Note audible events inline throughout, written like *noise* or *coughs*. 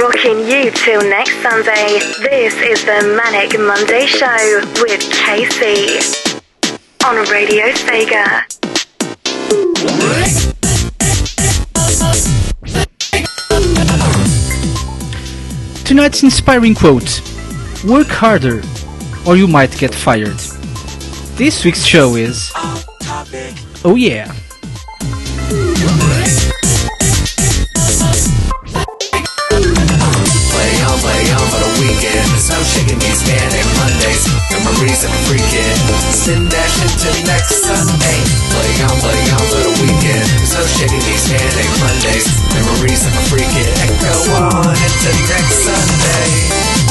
Rocking you till next Sunday. This is the Manic Monday Show with Casey on Radio Sega. Tonight's inspiring quote Work harder, or you might get fired. This week's show is. Oh, yeah. freeze and freak it. Sin dash into next Sunday. Play on, play on for the weekend. So shaking these headache Mondays. Memories and freak it. Echo on into next Sunday.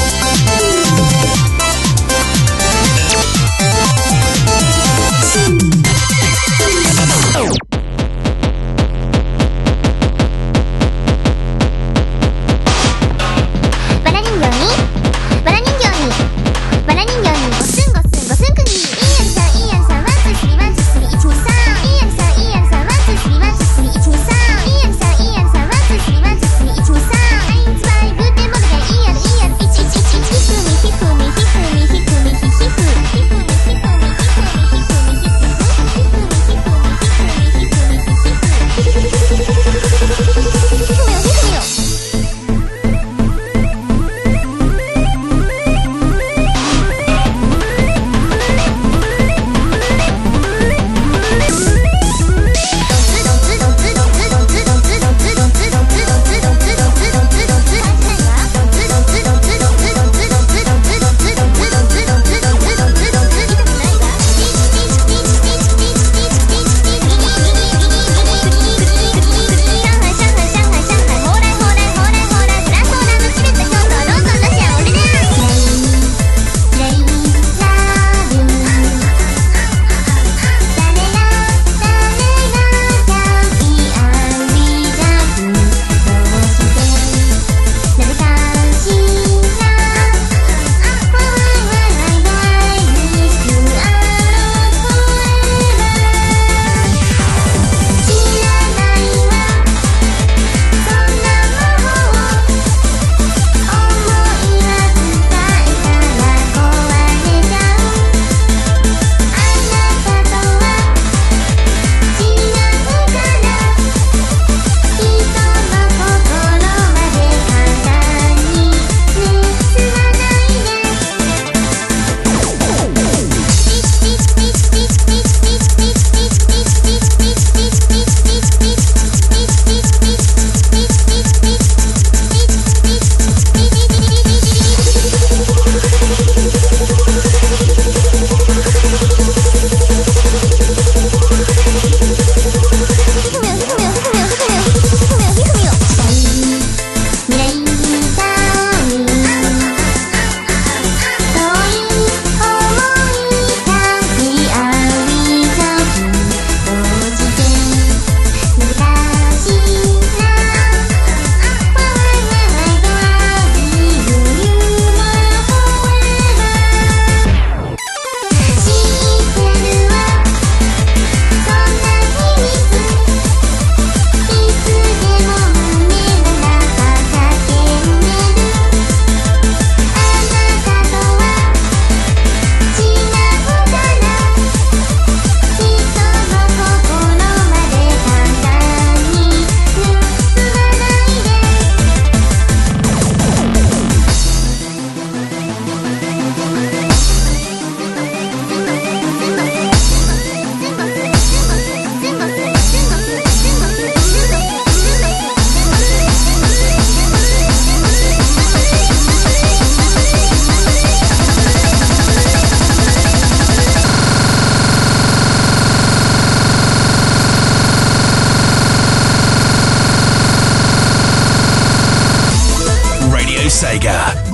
Sega.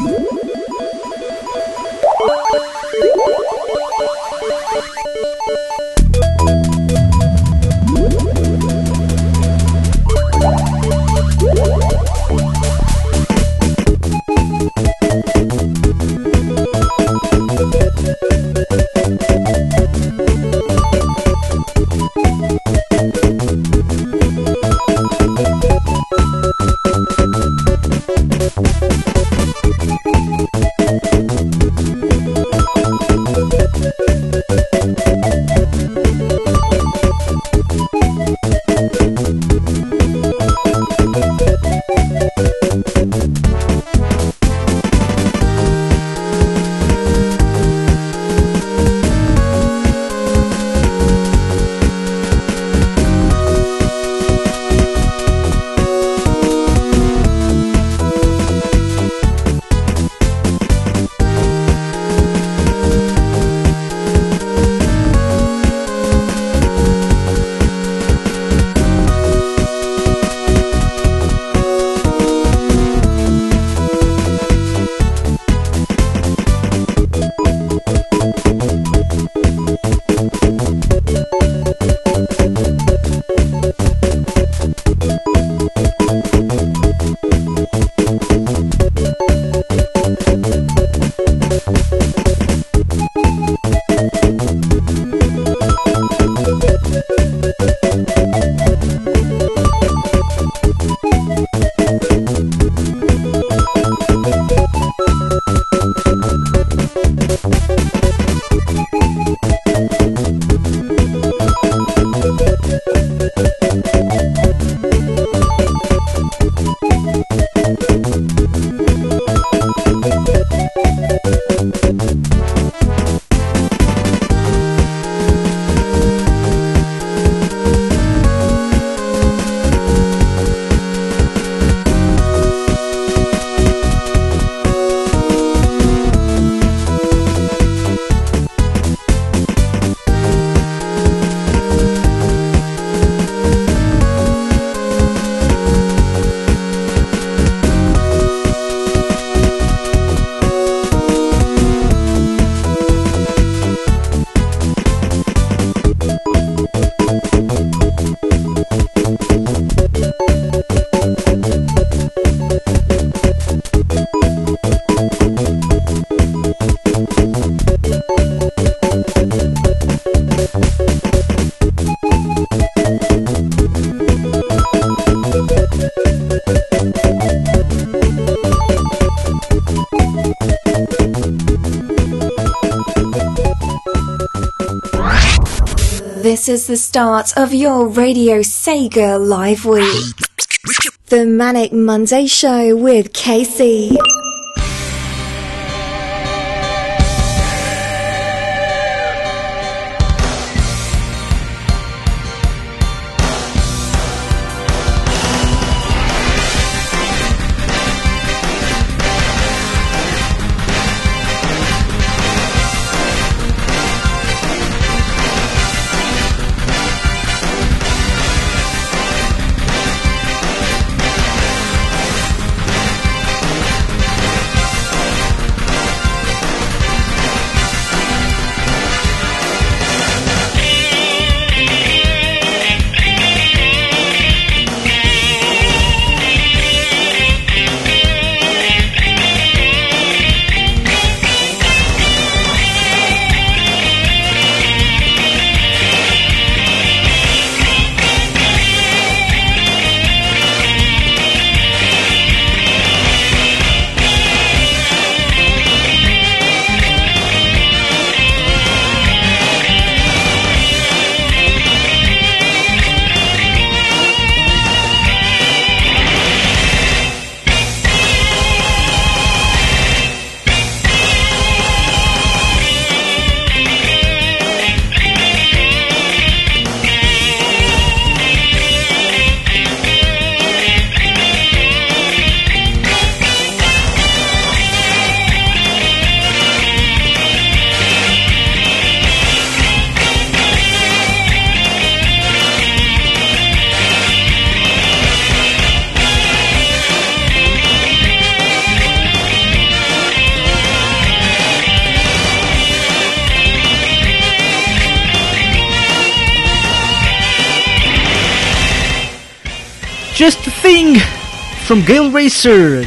This is the start of your Radio Sega live week. The Manic Monday Show with Casey. From Gale Racer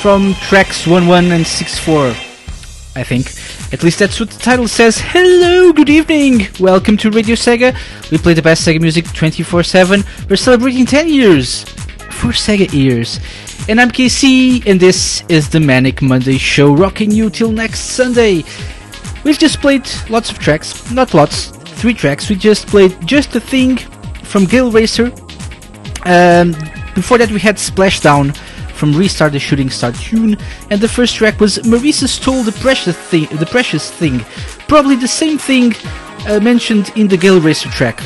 from tracks 1 1 and 6 4. I think. At least that's what the title says. Hello, good evening! Welcome to Radio Sega. We play the best Sega music 24 7. We're celebrating 10 years for Sega years. And I'm KC, and this is the Manic Monday show, rocking you till next Sunday. We've just played lots of tracks, not lots, three tracks. We just played Just a Thing from Gale Racer, um, before that, we had Splashdown from Restart the Shooting Star tune, and the first track was Marisa Stole the Precious Thing. The Precious Thing, probably the same thing uh, mentioned in the Gale Racer track.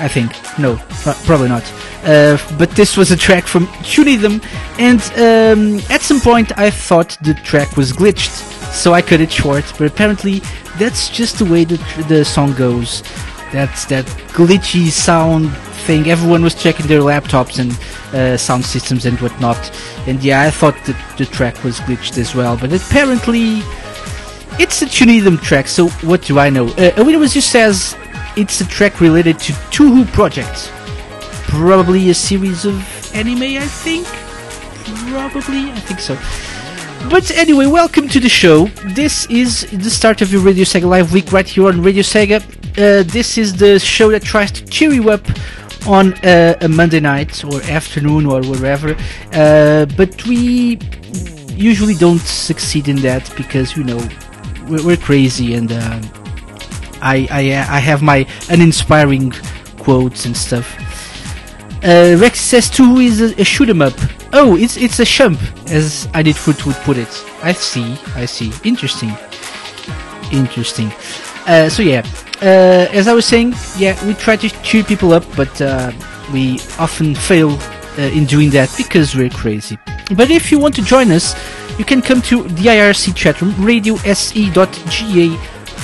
I think no, pro- probably not. Uh, but this was a track from Tunidum, and um, at some point I thought the track was glitched, so I cut it short. But apparently, that's just the way the the song goes. That's that glitchy sound thing. Everyone was checking their laptops and uh, sound systems and whatnot. And yeah, I thought that the track was glitched as well. But apparently, it's a Tunidum track. So what do I know? Uh, Awina just says it's a track related to Touhou Project. Probably a series of anime, I think. Probably, I think so. But anyway, welcome to the show. This is the start of your Radio Sega Live week right here on Radio Sega. Uh, this is the show that tries to cheer you up on uh, a Monday night or afternoon or wherever. Uh, but we usually don't succeed in that because you know we're, we're crazy and uh, I, I I have my uninspiring quotes and stuff. Uh, Rex says two is a, a shoot 'em up. Oh, it's it's a shmup, as I did Foot would put it. I see, I see. Interesting, interesting. Uh, so yeah, uh, as I was saying, yeah, we try to cheer people up, but uh, we often fail uh, in doing that because we're crazy. But if you want to join us, you can come to the IRC chatroom, radiose.ga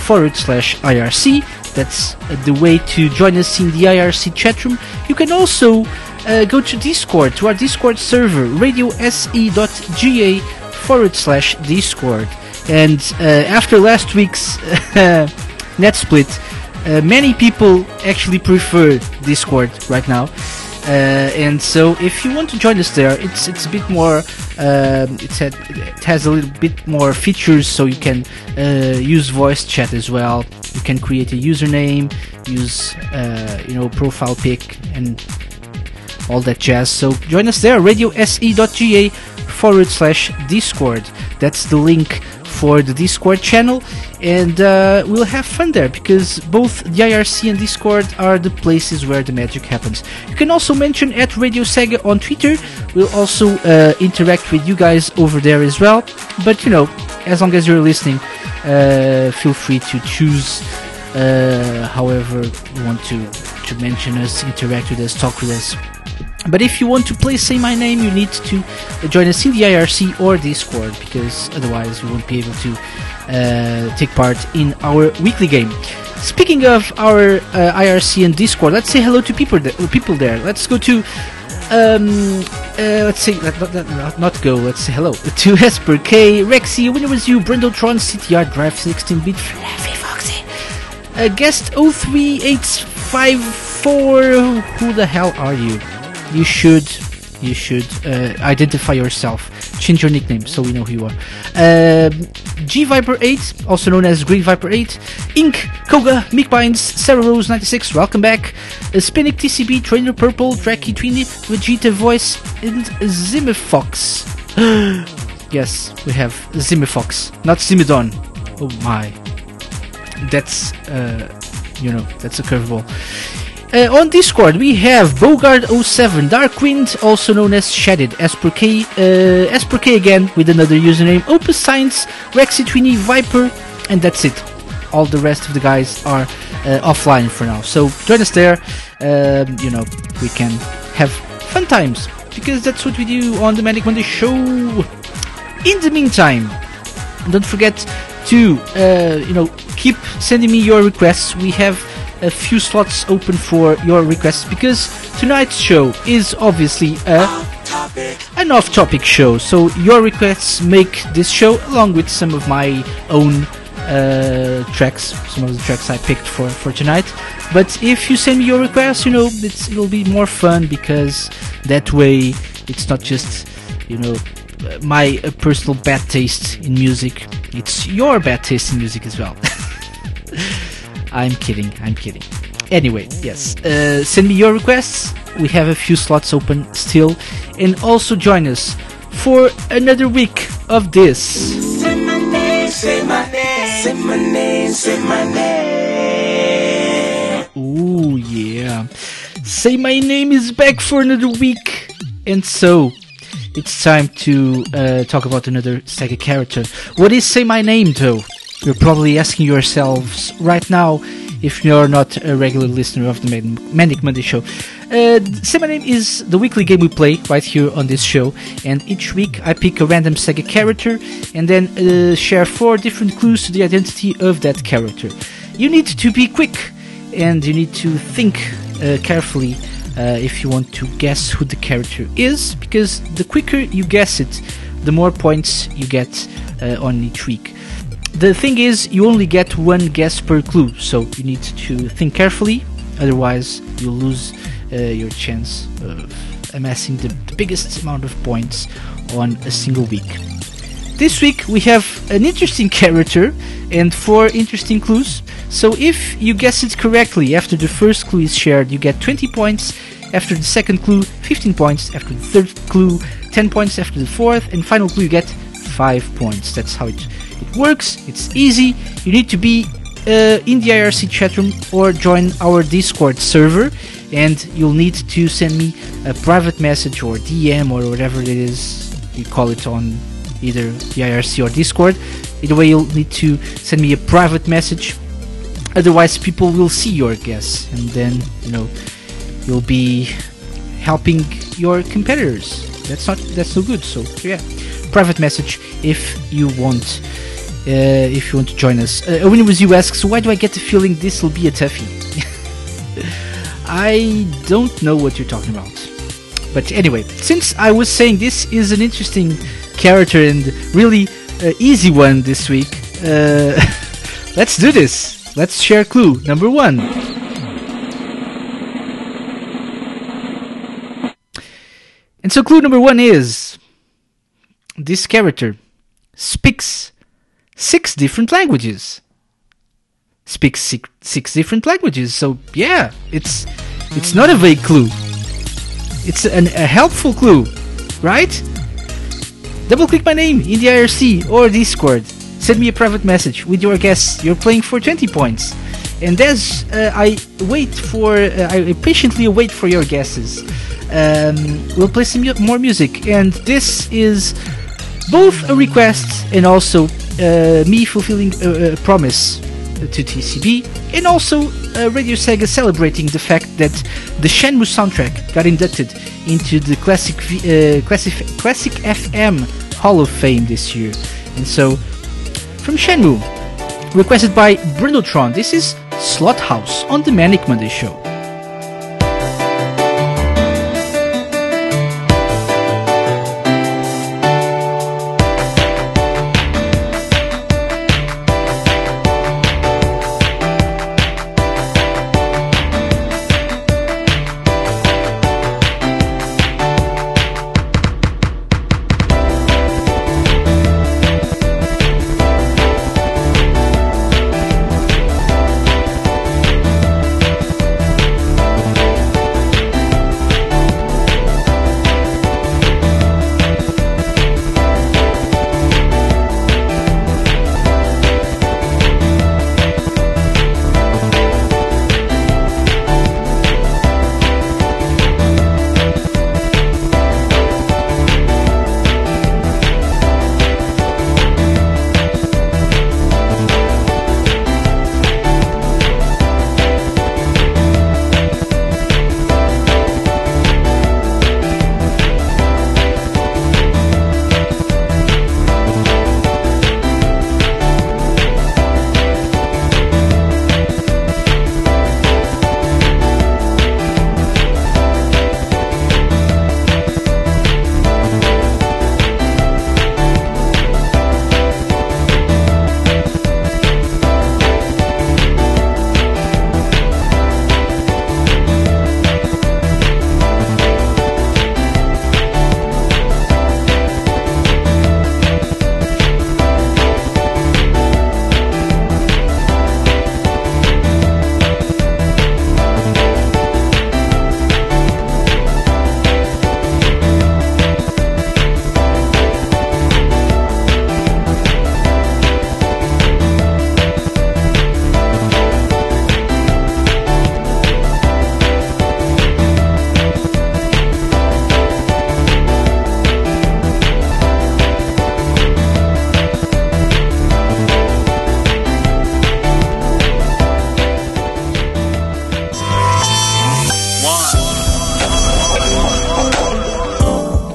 forward slash IRC. That's uh, the way to join us in the IRC chat room. You can also uh, go to Discord, to our Discord server, radiose.ga forward slash Discord. And uh, after last week's *laughs* net split, uh, many people actually prefer Discord right now. Uh, and so, if you want to join us there, it's it's a bit more. Um, it's had, it has a little bit more features, so you can uh, use voice chat as well. You can create a username, use uh, you know profile pic, and all that jazz. So join us there, radiose.ga forward slash Discord. That's the link for the Discord channel, and uh, we'll have fun there because both the IRC and Discord are the places where the magic happens. You can also mention at Radio Sega on Twitter. We'll also uh, interact with you guys over there as well. But you know, as long as you're listening, uh, feel free to choose uh, however you want to to mention us, interact with us, talk with us. But if you want to play Say My Name, you need to uh, join us in the IRC or Discord because otherwise you won't be able to uh, take part in our weekly game. Speaking of our uh, IRC and Discord, let's say hello to people there. People there. Let's go to. Um, uh, let's say not, not, not, not go. Let's say hello to Esper K, Rexy, Winner was you, Brindletron, CTR Drive 16-bit, Fluffy Foxy, uh, guest 03854. Who the hell are you? You should you should uh, identify yourself. Change your nickname so we know who you are. Um, G Viper 8, also known as Green Viper 8, Ink, Koga, Mick Bynes, Sarah Rose 96, welcome back. Uh, Spinnick TCB, Trainer Purple, Draki Tweeny, Vegeta Voice, and Zimifox. *gasps* yes, we have Zimifox, not Zimidon. Oh my. That's, uh, you know, that's a curveball. Uh, on Discord, we have Bogard07, Darkwind, also known as Shedded, Esperk, uh, again with another username, Opus Science, Rexy Tweeny, Viper, and that's it. All the rest of the guys are uh, offline for now. So join us there. Um, you know, we can have fun times because that's what we do on the Manic Monday show. In the meantime, don't forget to uh, you know keep sending me your requests. We have a few slots open for your requests because tonight's show is obviously a an off-topic show. So your requests make this show along with some of my own uh, tracks, some of the tracks I picked for for tonight. But if you send me your requests, you know it'll be more fun because that way it's not just you know my uh, personal bad taste in music. It's your bad taste in music as well. *laughs* I'm kidding, I'm kidding. Anyway, yes, uh, send me your requests. We have a few slots open still. And also join us for another week of this. Say my name, say my name, say my name, say my name. Ooh, yeah. Say My Name is back for another week. And so, it's time to uh, talk about another Sega character. What is Say My Name, though? You're probably asking yourselves right now if you're not a regular listener of the Man- Manic Monday show. Uh, is the weekly game we play right here on this show, and each week I pick a random Sega character and then uh, share four different clues to the identity of that character. You need to be quick and you need to think uh, carefully uh, if you want to guess who the character is, because the quicker you guess it, the more points you get uh, on each week. The thing is, you only get one guess per clue, so you need to think carefully, otherwise, you'll lose uh, your chance of amassing the, the biggest amount of points on a single week. This week we have an interesting *laughs* character and four interesting clues. So if you guess it correctly after the first clue is shared, you get 20 points. After the second clue, 15 points. After the third clue, 10 points. After the fourth and final clue, you get 5 points. That's how it, it works. It's easy. You need to be uh, in the IRC chat room or join our Discord server. And you'll need to send me a private message or DM or whatever it is you call it on either the IRC or Discord. Either way, you'll need to send me a private message. Otherwise, people will see your guess, and then you know you'll be helping your competitors. That's not that's no good. So yeah, private message if you want. Uh, if you want to join us, uh, Owen with you asks, why do I get the feeling this will be a toughie? *laughs* I don't know what you're talking about. But anyway, since I was saying this is an interesting character and really uh, easy one this week, uh, *laughs* let's do this. Let's share clue number one. And so, clue number one is this character speaks six different languages. Speaks six, six different languages. So, yeah, it's it's not a vague clue. It's an, a helpful clue, right? Double click my name in the IRC or Discord. send me a private message with your guess. You're playing for 20 points. And as uh, I wait for, uh, I patiently wait for your guesses, um, we'll play some mu- more music. And this is both a request and also uh, me fulfilling a, a promise to TCB, and also uh, Radio Sega celebrating the fact that the Shenmue soundtrack got inducted into the Classic v- uh, Classic FM Hall of Fame this year. And so, from Shenmue, requested by Brindletron, this is Slothouse on the Manic Monday Show.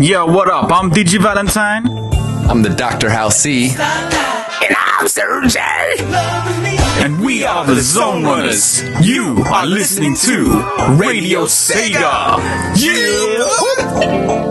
Yo, what up? I'm DJ Valentine. I'm the Dr. Hal C. And I'm Sergey. And we are the Zone Runners. You are listening to Radio Sega. Yeah!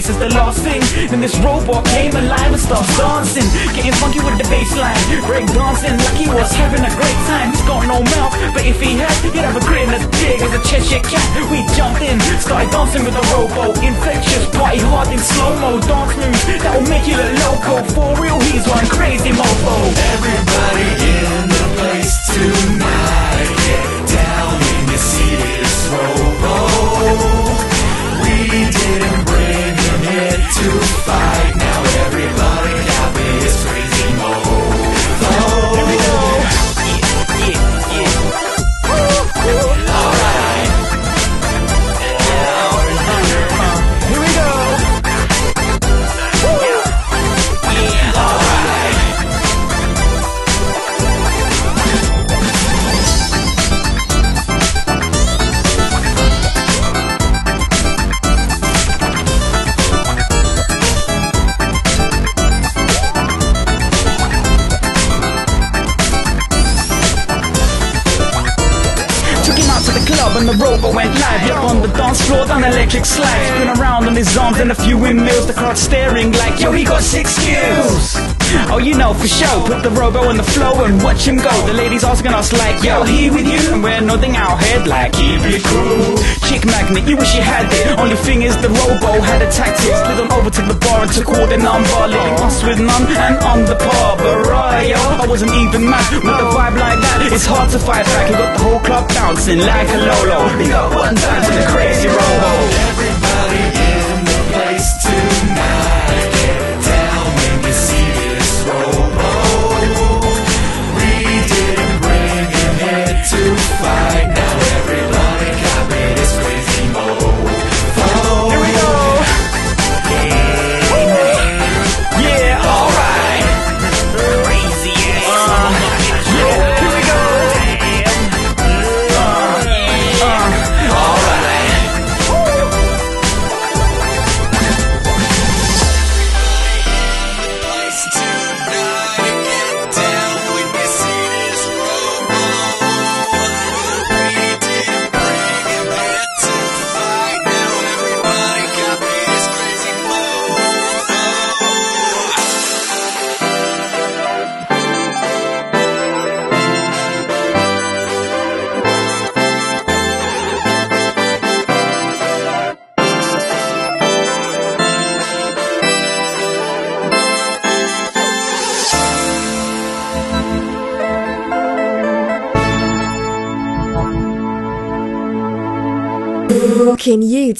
Bass as the last thing. Then this robot came alive and starts dancing, getting funky with the bass line, break dancing like he was having a great time. He's got no mouth, but if he had, he'd have a grin as big as a Cheshire cat. We jumped in, started dancing with the robo, infectious, party hard in slow mo, dance moves that will make you look loco. For real, he's one crazy mofo. Sure. Put the floor and watch him go. The ladies asking us like, yo, he with you? And we're nodding our head like, keep it cool. Chick magnet, you wish you had it. Only thing is the robo had a tactic. Slid on over to the bar and took all the number. Leaving us with none and on the par. Yo, I wasn't even mad. With a vibe like that, it's hard to fight back. He got the whole club bouncing like a Lolo. He got one dance with the crazy robo.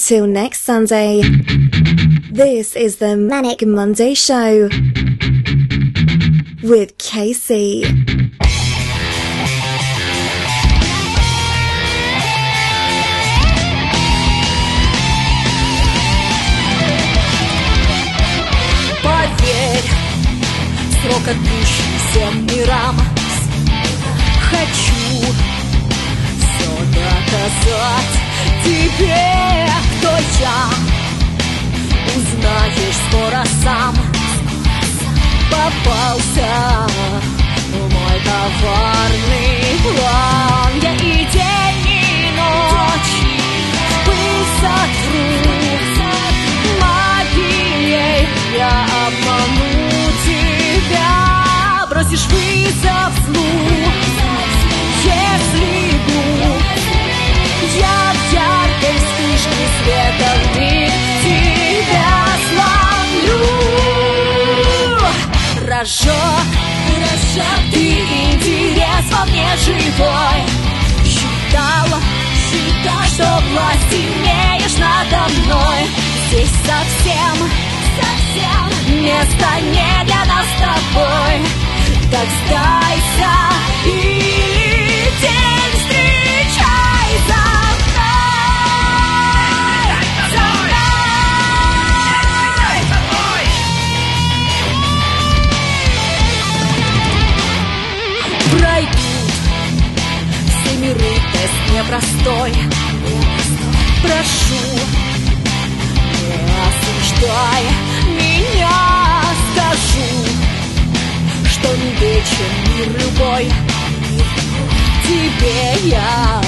Rocking you till next Sunday. This is the Manic Monday Show with Casey. Поверь, срок отпущен всем мирам Хочу все доказать тебе, Кто я Узнаешь скоро сам. Попался мой коварный план. Я и день, и ночь в пыль сотру Магией я обману тебя Бросишь вызов злу вспышке света в миг тебя сломлю Рожок, рожок, ты интерес во живой. Считала, считала, что власть имеешь надо мной. Здесь совсем, совсем не для нас с тобой. Так сдайся или миры тест непростой. Прошу, не осуждай меня. Скажу, что не вечен мир любой. Тебе я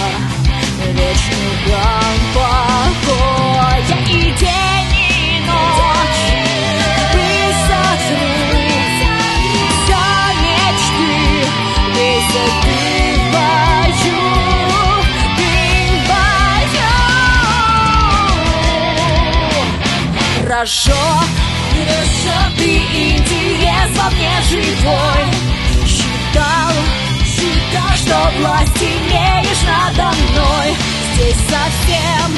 вечно дам покой. Я и день, и ночь. Пыль сотру За мечты. Весь ты Рожок, рожок, ты интерес во мне живой. Считал, считал, что власть имеешь надо мной. Здесь совсем,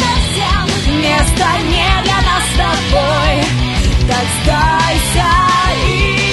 совсем места не для нас с тобой. Так сдайся или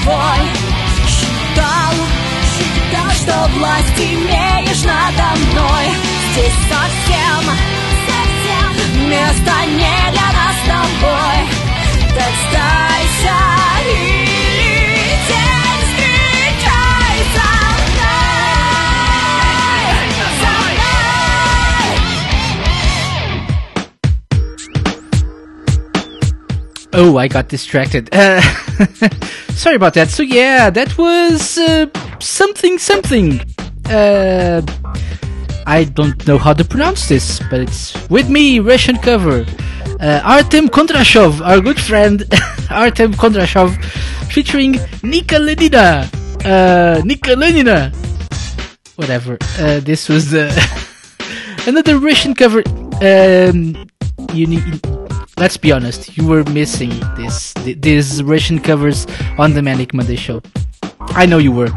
судьбой Считал, считал, что власть имеешь надо мной. Здесь совсем, совсем места не для нас с тобой. Так сдайся или день скричай за Oh, I got distracted. Uh, *laughs* sorry about that. So yeah, that was uh, something something. Uh, I don't know how to pronounce this, but it's with me Russian cover. Uh, Artem Kondrashov, our good friend *laughs* Artem Kondrashov, featuring Nika Lenina. Uh, Nika Lenina. Whatever. Uh, this was uh, *laughs* another Russian cover. Um, you need. Let's be honest. You were missing this. th- These Russian covers on the Manic Monday show. I know you were.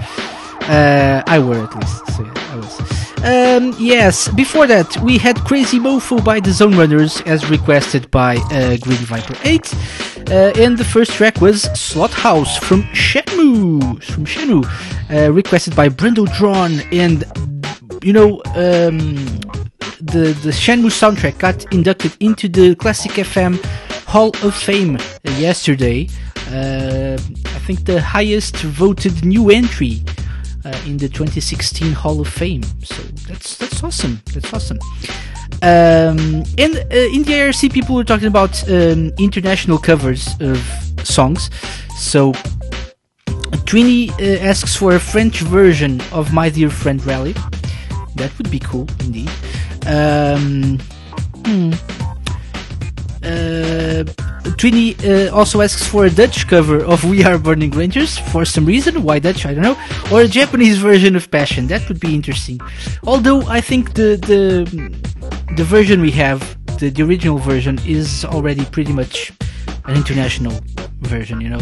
Uh, I were at least. So yeah, I was. Um, yes. Before that, we had Crazy Mofo by the Zone Runners, as requested by uh, Green Viper Eight. Uh, and the first track was Slot House from Shenmue, from Shenmue, uh, requested by Brendo Drawn. And you know, um, the the Shenmue soundtrack got inducted into the Classic FM Hall of Fame yesterday. Uh, I think the highest voted new entry uh, in the 2016 Hall of Fame. So that's that's awesome. That's awesome. Um, and uh, in the IRC, people were talking about um, international covers of songs. So Trini uh, asks for a French version of My Dear Friend Rally. That would be cool, indeed. Um, hmm. Uh, uh, also asks for a Dutch cover of We Are Burning Rangers for some reason. Why Dutch? I don't know. Or a Japanese version of Passion. That would be interesting. Although I think the the the version we have, the, the original version, is already pretty much an international version. You know.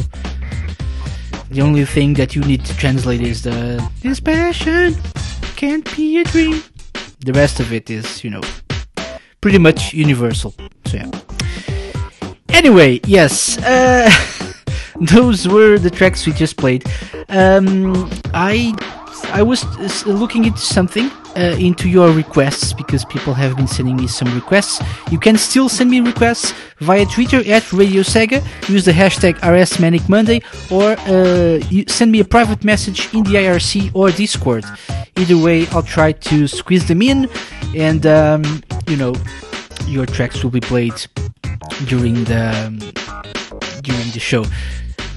The only thing that you need to translate is the this passion can't be a dream. The rest of it is, you know, pretty much universal. So yeah. Anyway, yes, uh, *laughs* those were the tracks we just played. Um, I I was looking into something uh, into your requests because people have been sending me some requests. You can still send me requests via Twitter at Radio Sega. Use the hashtag RSManicMonday or uh, send me a private message in the IRC or Discord. Either way, I'll try to squeeze them in, and um, you know, your tracks will be played during the um, during the show.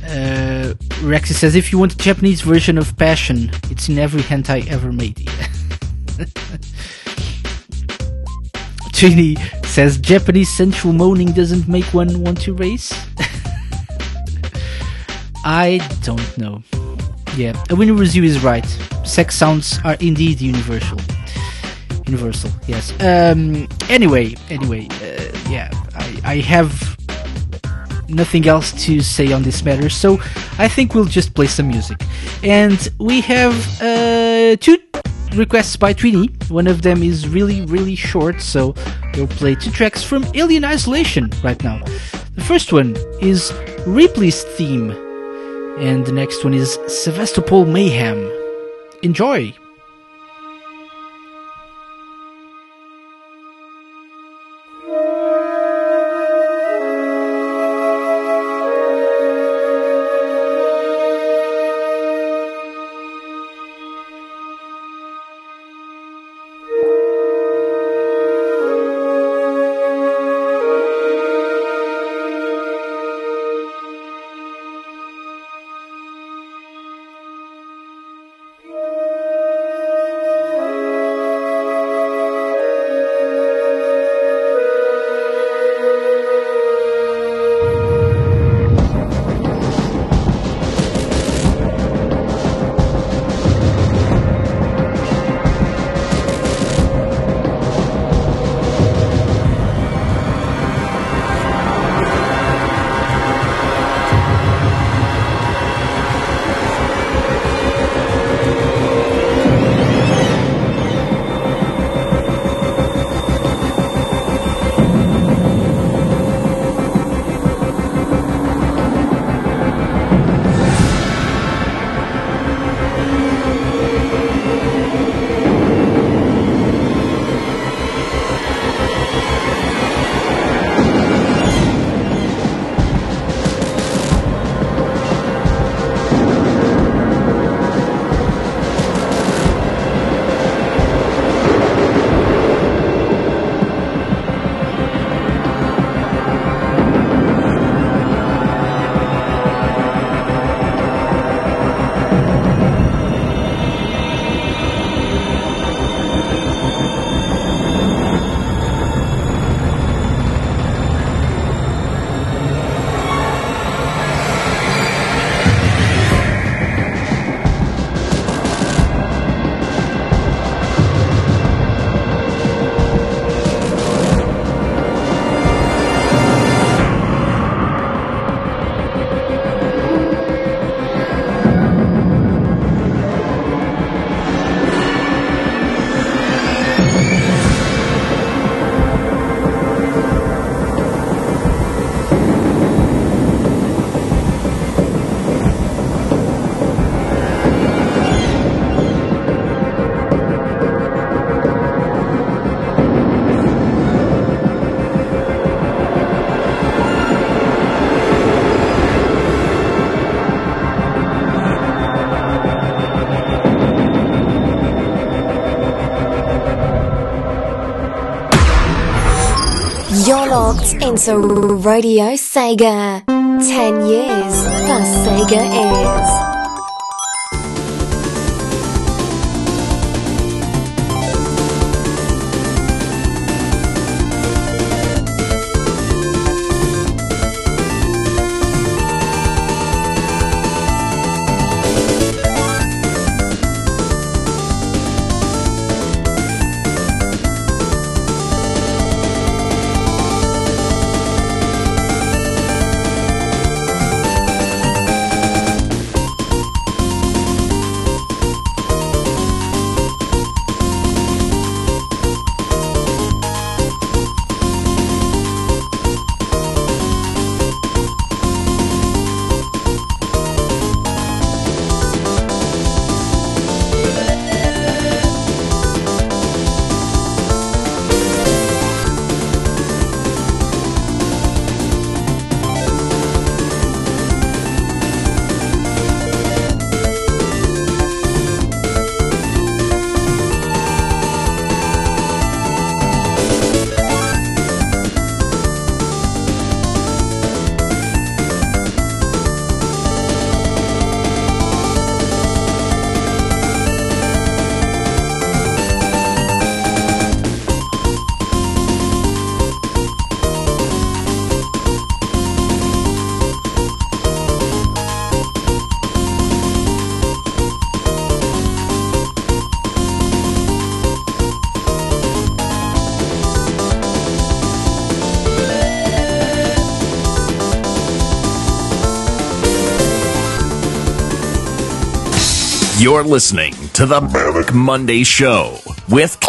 Uh, Rexy says if you want a Japanese version of Passion, it's in every hentai ever made. *laughs* *laughs* Trini says Japanese sensual moaning doesn't make one want to race. *laughs* I don't know. Yeah, a winner review is right. Sex sounds are indeed universal. Universal, yes. Um. Anyway, anyway, uh, yeah, I, I have nothing else to say on this matter, so I think we'll just play some music. And we have uh, two requests by Trini. One of them is really, really short, so we'll play two tracks from Alien Isolation right now. The first one is Ripley's theme, and the next one is Sevastopol Mayhem. Enjoy! Locked into Radio Sega. 10 years, the Sega is. You're listening to the Manic Monday Show with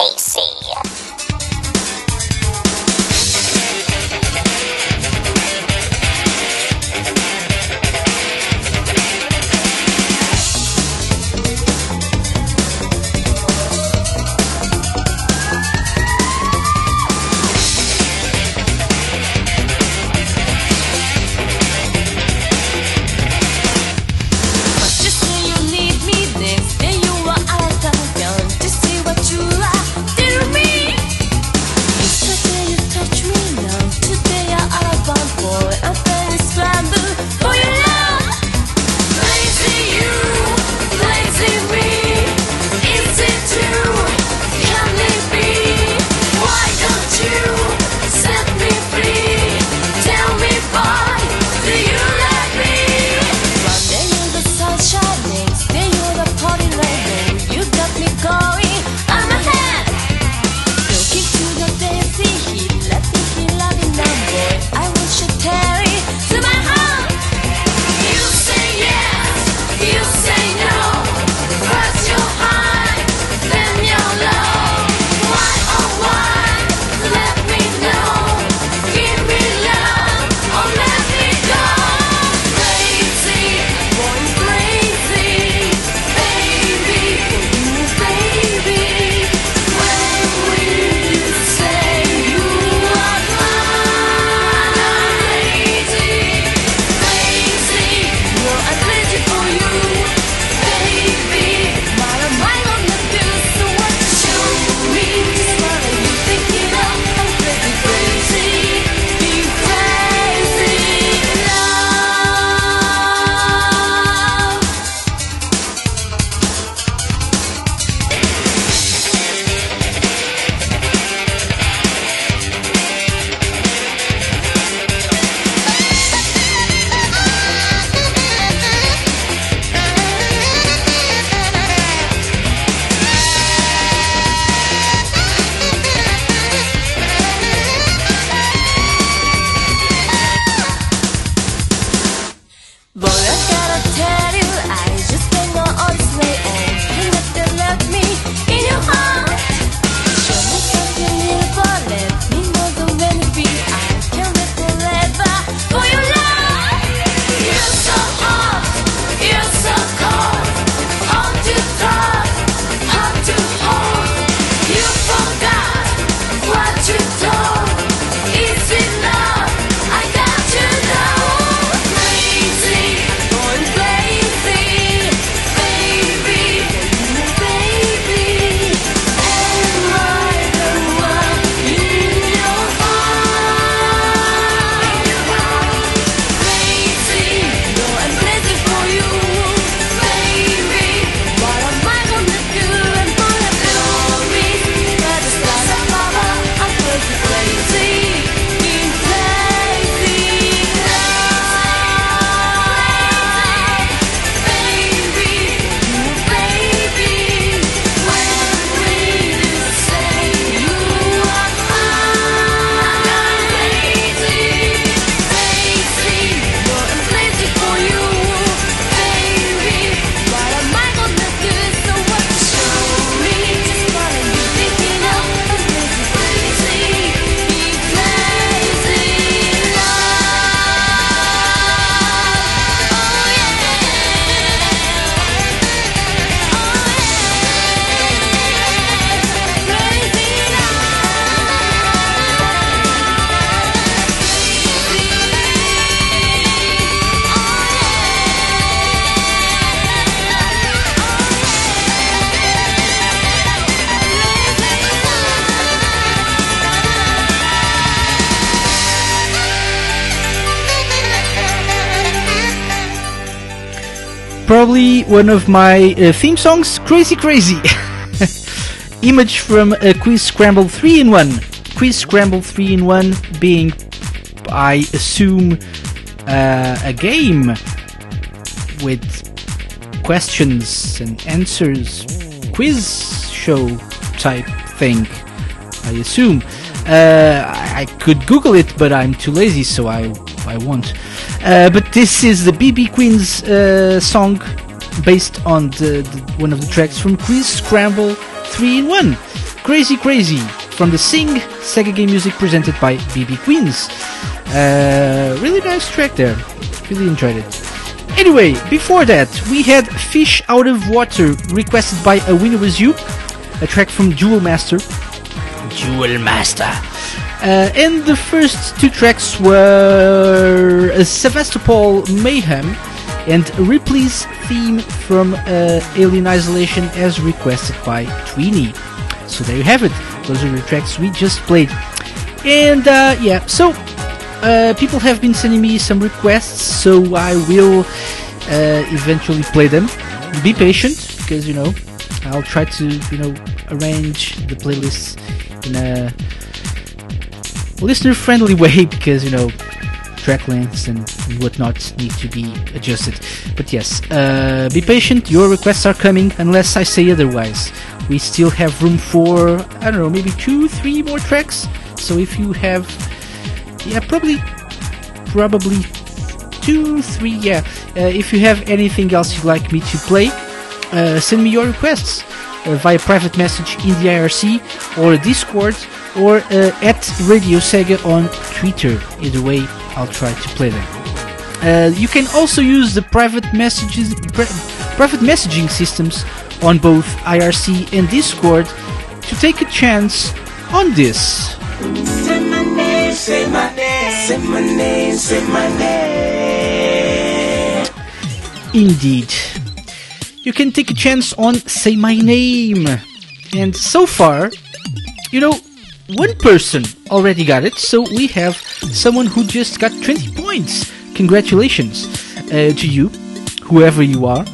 one of my uh, theme songs, Crazy Crazy. *laughs* Image from uh, Quiz Scramble 3 in 1. Quiz Scramble 3 in 1 being, I assume, uh, a game with questions and answers, quiz show type thing, I assume. Uh, I, I could Google it, but I'm too lazy, so I I won't. Uh, but this is the BB Queen's uh, song based on the, the, one of the tracks from Quiz Scramble 3 in 1. Crazy Crazy from the Sing Sega game music presented by BB Queens. Uh, really nice track there. Really enjoyed it. Anyway, before that, we had Fish Out of Water requested by A Winner Was You, a track from Jewel Master. Jewel Master. Uh, and the first two tracks were uh, Sevastopol Mayhem and Ripley's theme from uh, Alien Isolation as requested by Tweenie. So there you have it. Those are the tracks we just played. And uh, yeah, so uh, people have been sending me some requests, so I will uh, eventually play them. Be patient, because you know I'll try to you know arrange the playlist in a listener-friendly *laughs* way, because you know track lengths and whatnot need to be adjusted. But yes, uh, be patient. Your requests are coming, unless I say otherwise. We still have room for I don't know, maybe two, three more tracks. So if you have yeah, probably, probably two, three. Yeah. Uh, if you have anything else you'd like me to play, uh, send me your requests uh, via private message in the IRC or Discord or uh, at Radio Sega on Twitter. Either way, I'll try to play them. Uh, you can also use the private messages, pri- private messaging systems on both IRC and Discord to take a chance on this. Say my name, say my name, say my name, say my name. Indeed. You can take a chance on Say My Name. And so far, you know, one person already got it, so we have someone who just got 20 points. Congratulations uh, to you, whoever you are.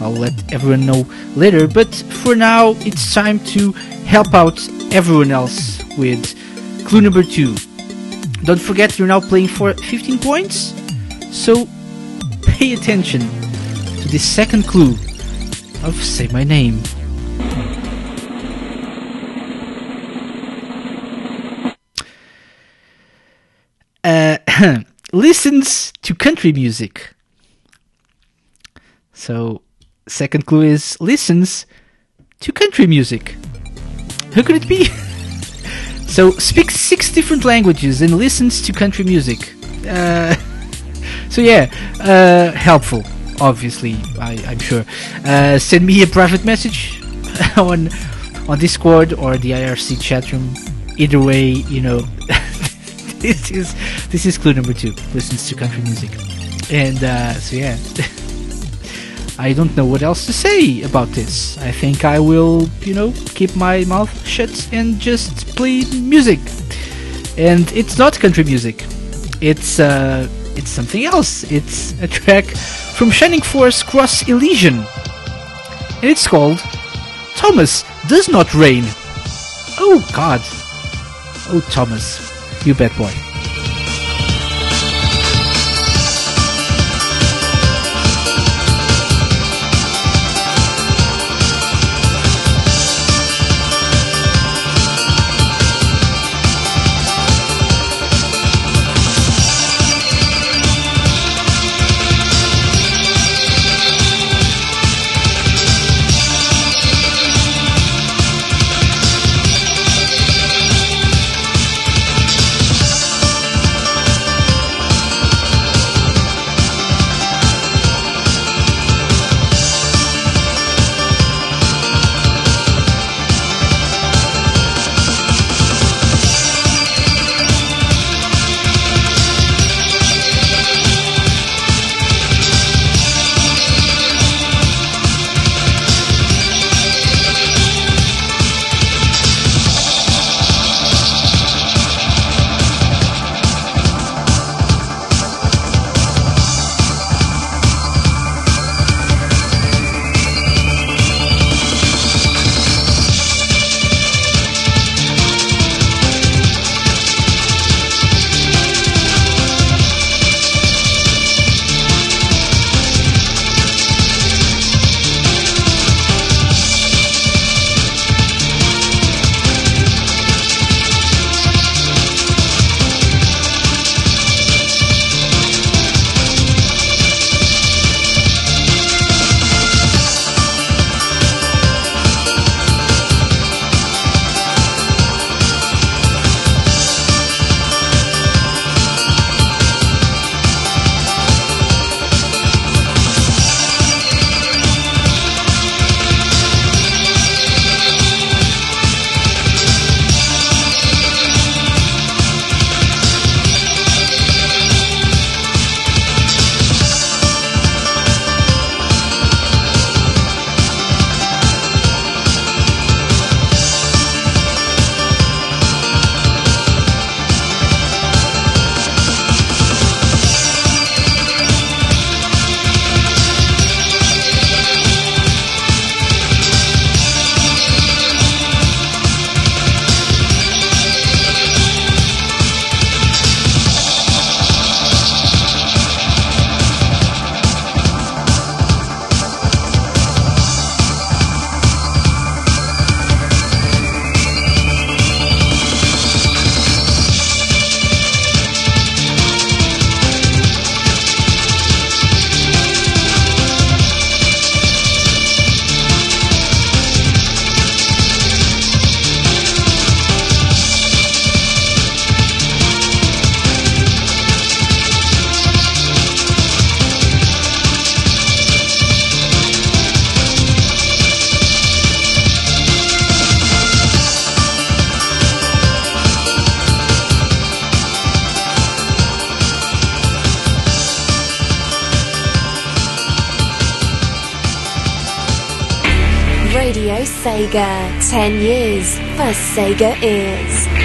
I'll let everyone know later, but for now, it's time to help out everyone else with clue number two. Don't forget, you're now playing for 15 points, so pay attention to the second clue of Say My Name. *coughs* listens to country music. So, second clue is listens to country music. Who could it be? *laughs* so, speaks six different languages and listens to country music. Uh, *laughs* so yeah, uh, helpful. Obviously, I, I'm sure. Uh, send me a private message *laughs* on on Discord or the IRC chat room. Either way, you know, *laughs* this is this is clue number two. Listens to country music, and uh, so yeah. *laughs* I don't know what else to say about this. I think I will, you know, keep my mouth shut and just play music. And it's not country music. It's uh it's something else. It's a track from Shining Force Cross Elysion. And it's called Thomas Does Not Rain. Oh god. Oh Thomas. You bet boy. Sega. 10 years for Sega is.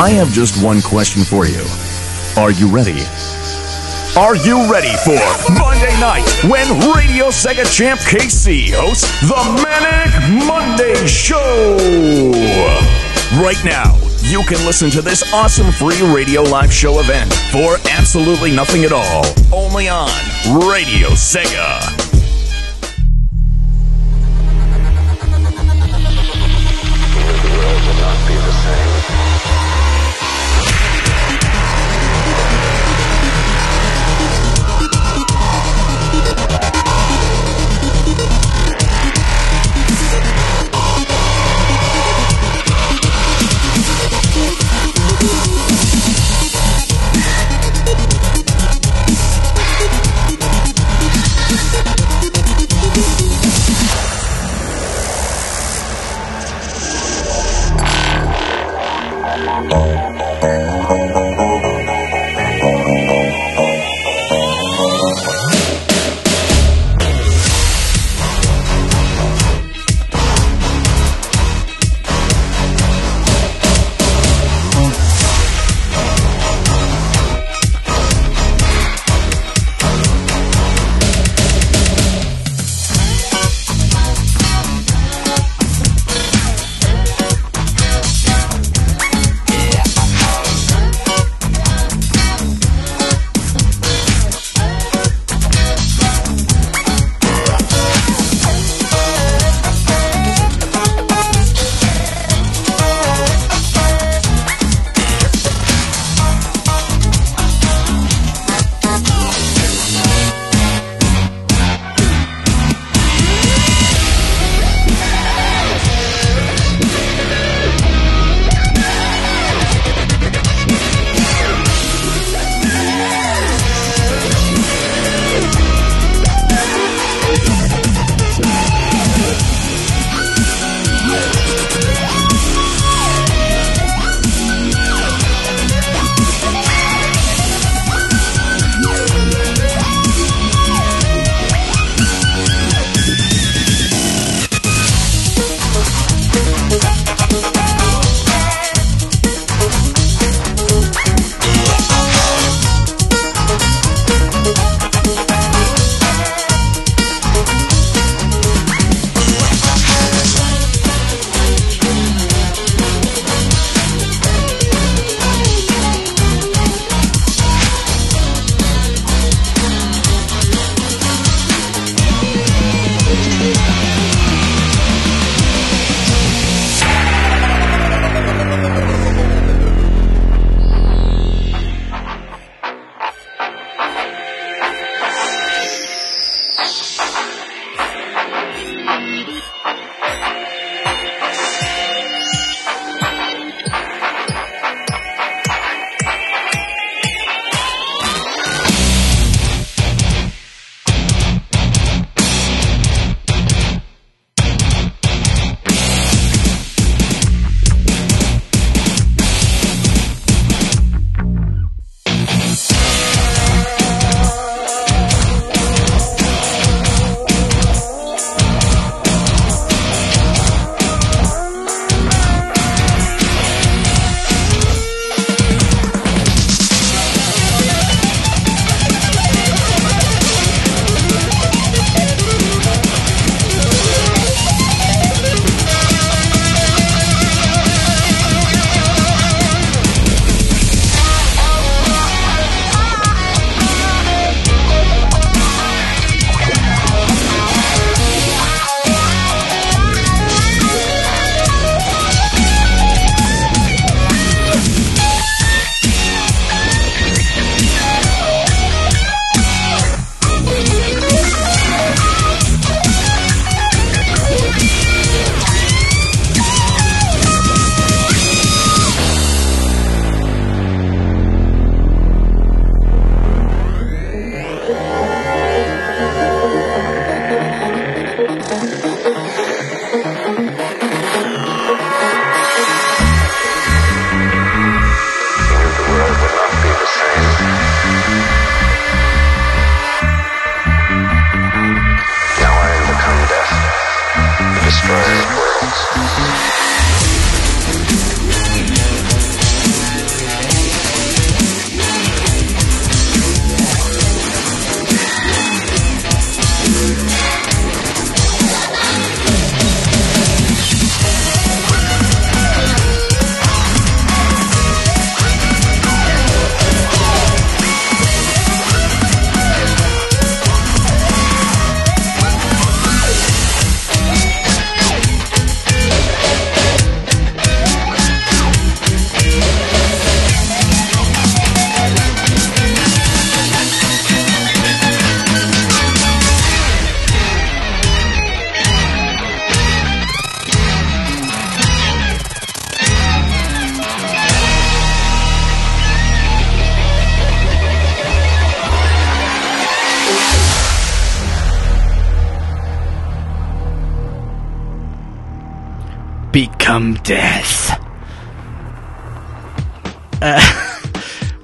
I have just one question for you. Are you ready? Are you ready for Monday night when Radio Sega Champ KC hosts the Manic Monday Show? Right now, you can listen to this awesome free radio live show event for absolutely nothing at all, only on Radio Sega.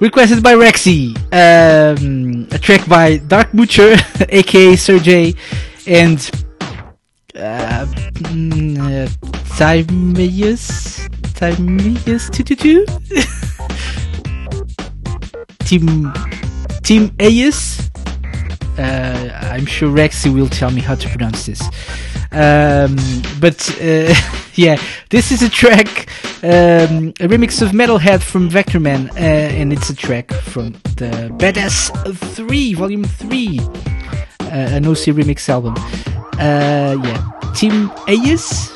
Requested by Rexy. Um, a track by Dark Butcher, *laughs* aka Sergey, and uh, uh, Timeus. Timeus 222? Team. Team Ayus? Uh, I'm sure Rexy will tell me how to pronounce this. Um, but uh, *laughs* yeah, this is a track, um, a remix of Metalhead from Vectorman, uh, and it's a track from the Badass 3, Volume 3, uh, an OC remix album. Uh, yeah, Team Ayus?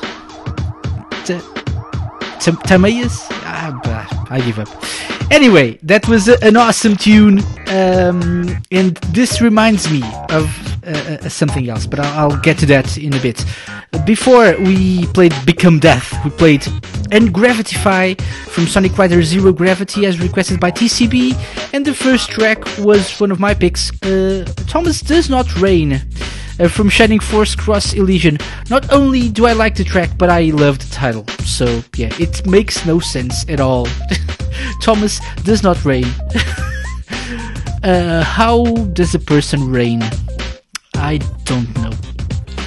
T- Tamayas? Ah, bah, I give up. Anyway, that was a, an awesome tune, um, and this reminds me of uh, uh, something else, but I'll, I'll get to that in a bit. Before we played Become Death, we played and Gravitify from Sonic Rider Zero Gravity as requested by TCB, and the first track was one of my picks, uh, Thomas Does Not Rain. Uh, from Shining Force Cross Elysion. Not only do I like the track, but I love the title. So, yeah, it makes no sense at all. *laughs* Thomas does not rain. *laughs* uh, how does a person rain? I don't know.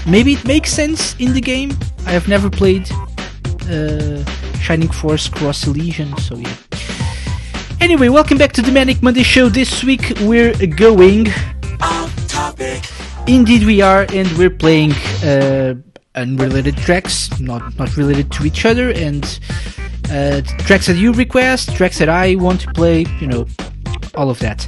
Maybe it makes sense in the game. I have never played uh, Shining Force Cross Elysion, so yeah. Anyway, welcome back to the Manic Monday Show. This week we're going. Off topic. Indeed, we are, and we're playing uh, unrelated tracks, not not related to each other, and uh, tracks that you request, tracks that I want to play. You know, all of that.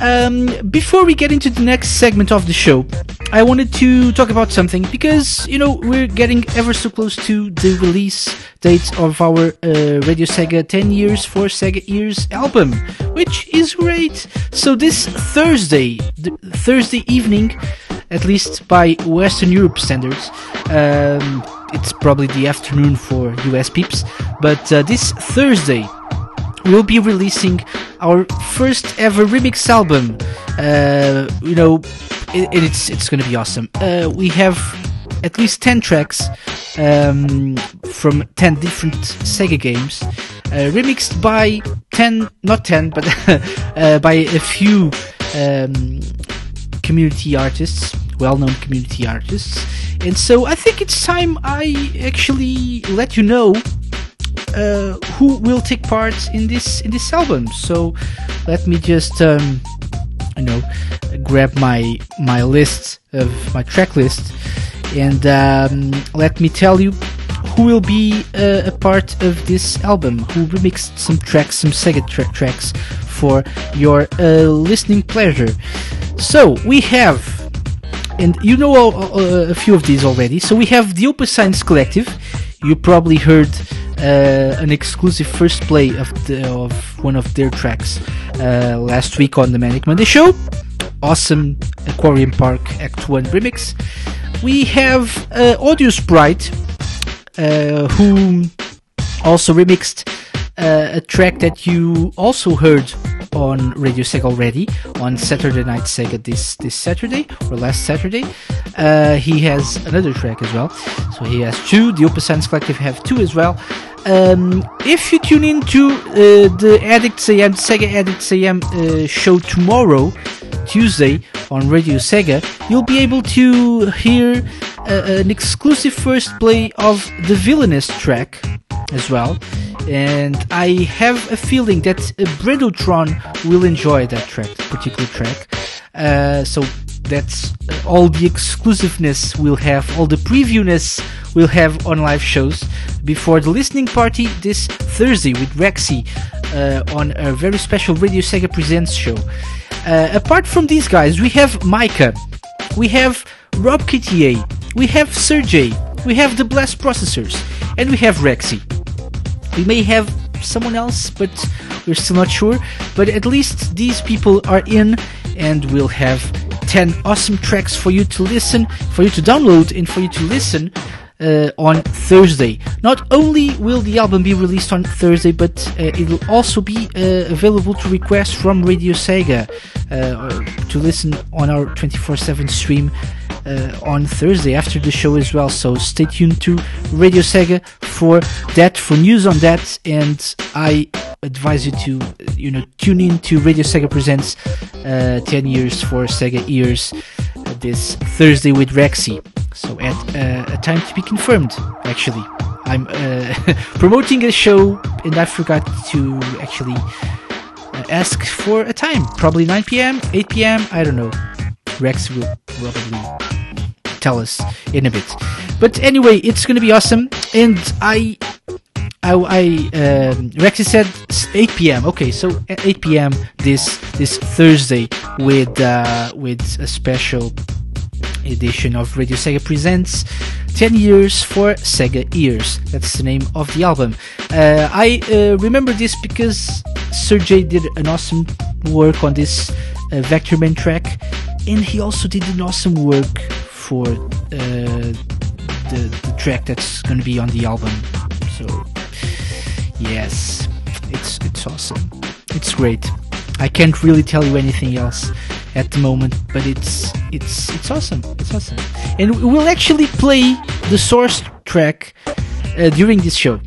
Um, before we get into the next segment of the show, I wanted to talk about something because you know we're getting ever so close to the release date of our uh, Radio Sega 10 Years for Sega Years album, which is great. So this Thursday, th- Thursday evening, at least by Western Europe standards, um, it's probably the afternoon for US peeps, but uh, this Thursday we'll be releasing our first ever remix album. Uh, you know, it, it's it's gonna be awesome. Uh, we have at least ten tracks um, from ten different Sega games, uh, remixed by ten, not ten, but *laughs* uh, by a few um, community artists, well-known community artists. And so I think it's time I actually let you know uh, who will take part in this in this album. So let me just um, you know grab my my list of my track list and um, let me tell you who will be uh, a part of this album. Who remixed some tracks, some Sega tra- tracks for your uh, listening pleasure. So we have. And you know uh, a few of these already. So we have the Opus Science Collective. You probably heard uh, an exclusive first play of the, of one of their tracks uh, last week on the Manic Monday Show. Awesome Aquarium Park Act One remix. We have uh, Audio Sprite, uh, who also remixed uh, a track that you also heard on Radio Sega already on Saturday Night Sega this this Saturday or last Saturday. Uh, he has another track as well, so he has two. The Opus Science Collective have two as well. Um, if you tune in to uh, the Addicts AM Sega Addicts AM uh, show tomorrow, Tuesday on Radio Sega, you'll be able to hear uh, an exclusive first play of the Villainous track as well. And I have a feeling that Brindletron will enjoy that track, particular track. Uh, so that's uh, all the exclusiveness we'll have, all the previewness we'll have on live shows before the listening party this Thursday with Rexy uh, on a very special Radio Sega Presents show. Uh, apart from these guys, we have Micah, we have Rob KTA, we have Sergey, we have the Blast Processors, and we have Rexy. We may have someone else, but we're still not sure. But at least these people are in, and we'll have 10 awesome tracks for you to listen, for you to download, and for you to listen uh, on Thursday. Not only will the album be released on Thursday, but uh, it will also be uh, available to request from Radio Sega uh, to listen on our 24 7 stream. Uh, on Thursday after the show as well, so stay tuned to Radio Sega for that, for news on that, and I advise you to, you know, tune in to Radio Sega Presents uh, 10 Years for Sega Ears this Thursday with Rexy. So at uh, a time to be confirmed, actually. I'm uh, *laughs* promoting a show and I forgot to actually uh, ask for a time. Probably 9 p.m., 8 p.m., I don't know. Rex will probably tell us in a bit. But anyway, it's gonna be awesome. And I I, I um, said 8 p.m. Okay, so at 8 p.m. this this Thursday with uh, with a special edition of Radio Sega Presents 10 Years for Sega Ears. That's the name of the album. Uh, I uh, remember this because Sergey did an awesome work on this uh, Vectorman track, and he also did an awesome work for uh, the, the track that's going to be on the album. So, yes, it's it's awesome. It's great. I can't really tell you anything else at the moment, but it's it's it's awesome. It's awesome, and we'll actually play the source track uh, during this show,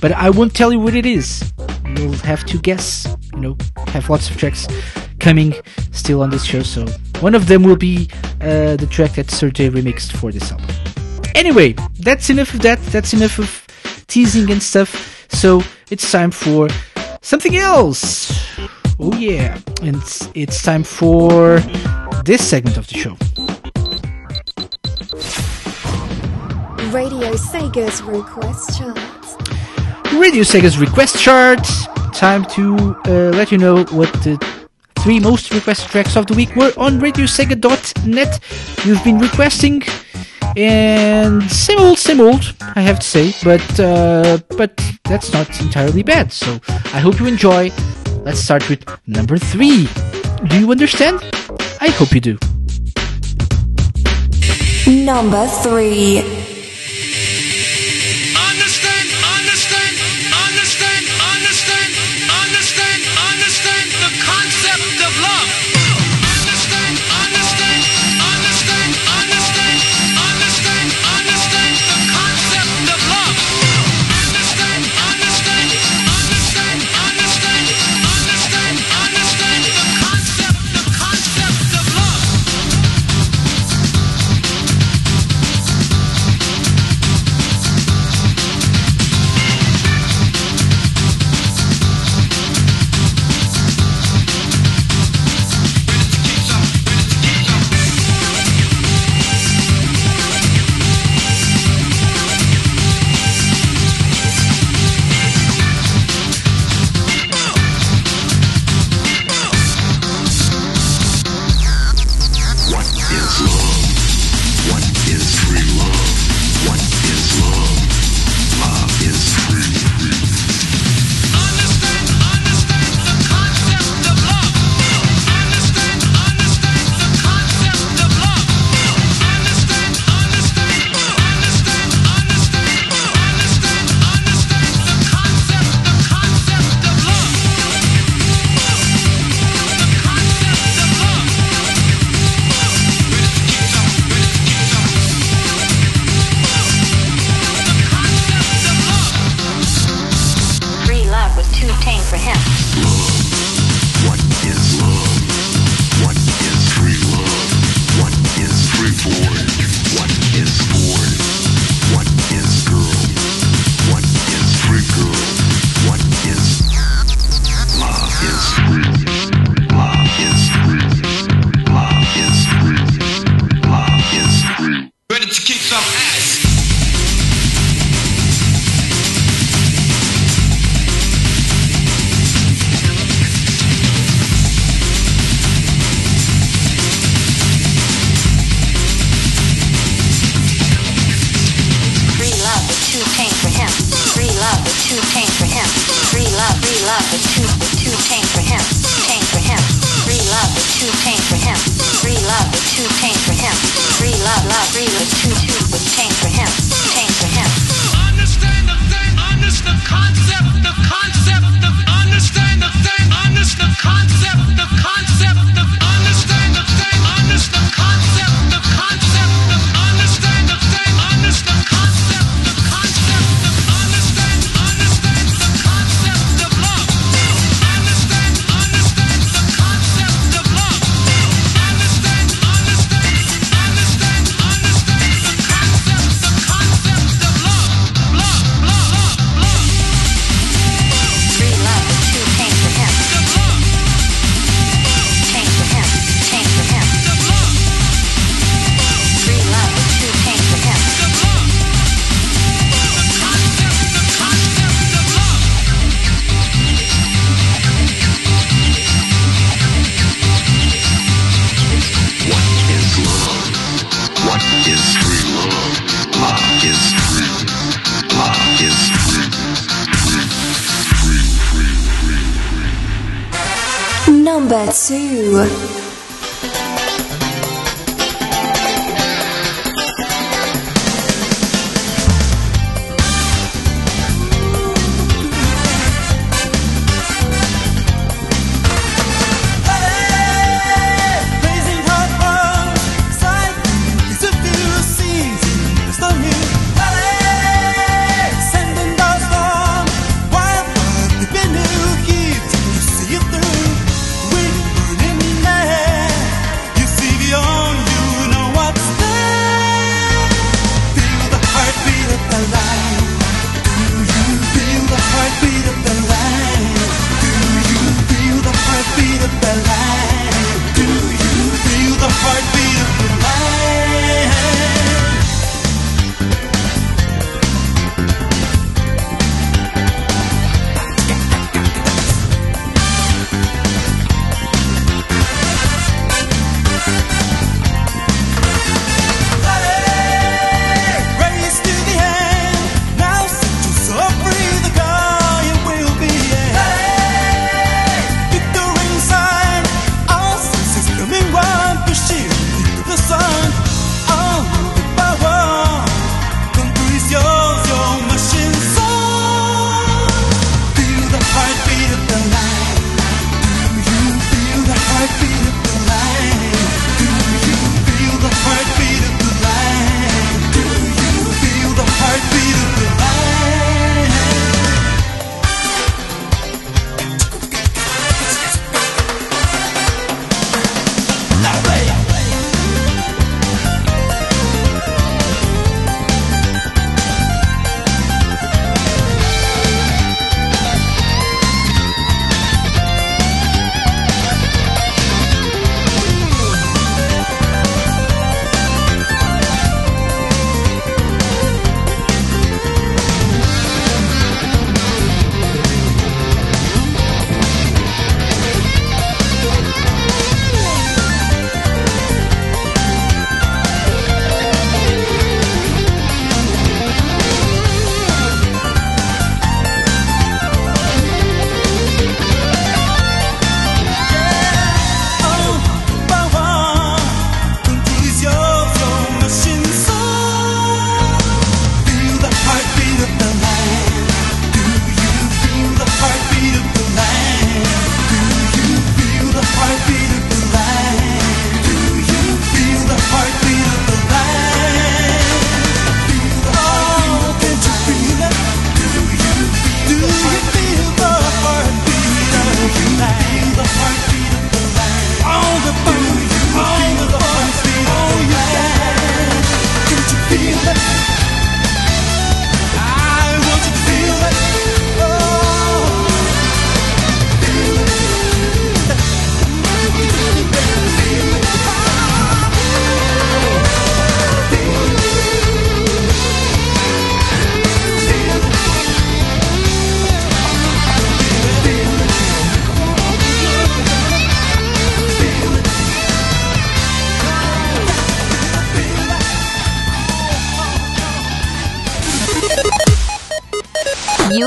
but I won't tell you what it is. You'll have to guess. You know, have lots of tracks coming still on this show. So one of them will be uh, the track that Sergey remixed for this album. Anyway, that's enough of that. That's enough of teasing and stuff. So it's time for something else. Oh yeah, and it's, it's time for this segment of the show. Radio Sega's request chart. Radio Sega's request chart. Time to uh, let you know what the three most requested tracks of the week were on RadioSega.net. You've been requesting, and same old, same old, I have to say, but uh, but that's not entirely bad. So I hope you enjoy. Let's start with number three. Do you understand? I hope you do. Number three.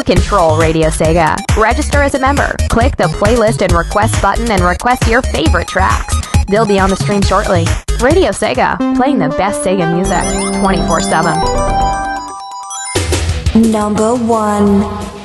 control Radio Sega. Register as a member. Click the playlist and request button and request your favorite tracks. They'll be on the stream shortly. Radio Sega, playing the best Sega music 24 7. Number 1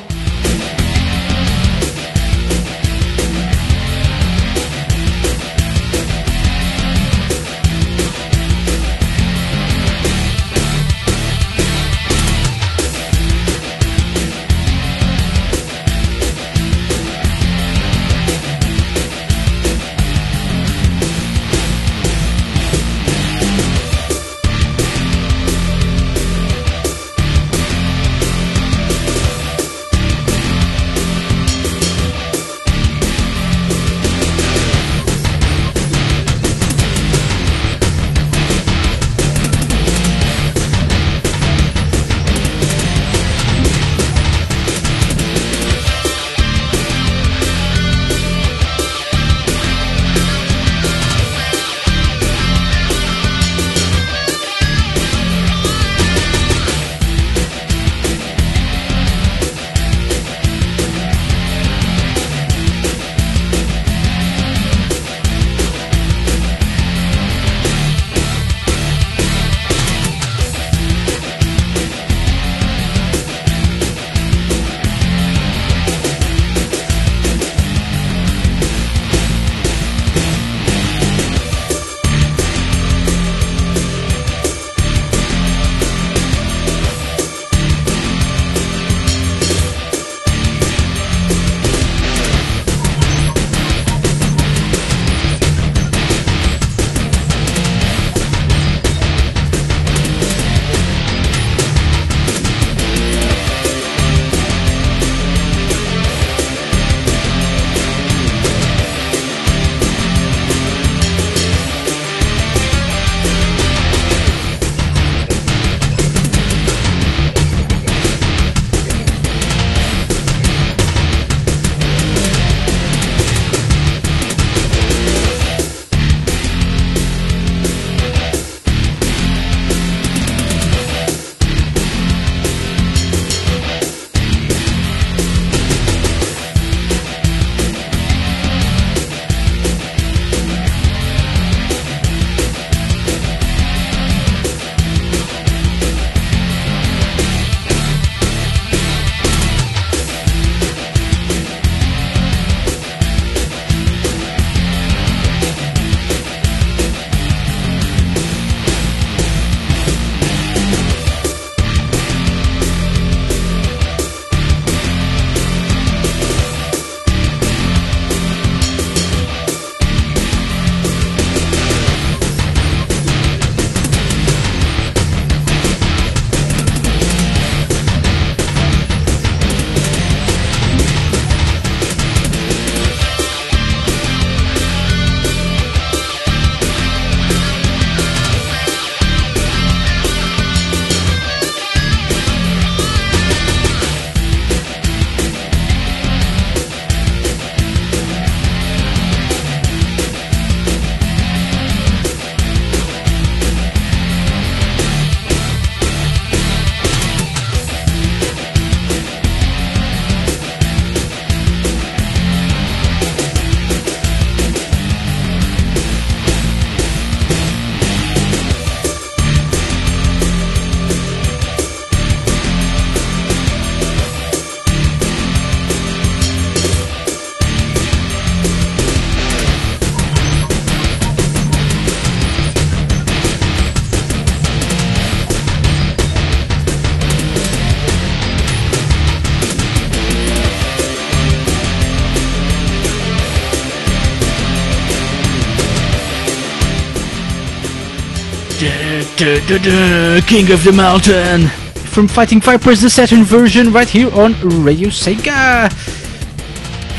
duh, duh, duh, King of the Mountain from Fighting Vipers, the Saturn version, right here on Radio Sega.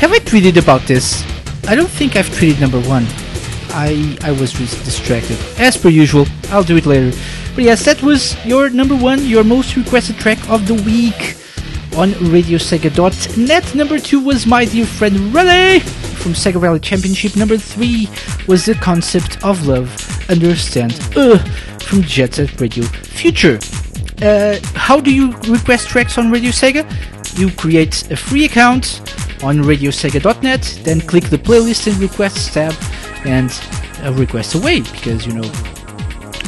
Have I tweeted about this? I don't think I've tweeted number one. I I was distracted. As per usual, I'll do it later. But yes, that was your number one, your most requested track of the week on RadioSega.net. Number two was My Dear Friend Raleigh from Sega Rally Championship. Number three was The Concept of Love, Understand, uh, from Jet Set Radio Future. Uh, how do you request tracks on Radio Sega? You create a free account on radiosega.net, then click the playlist and requests tab, and a request away because you know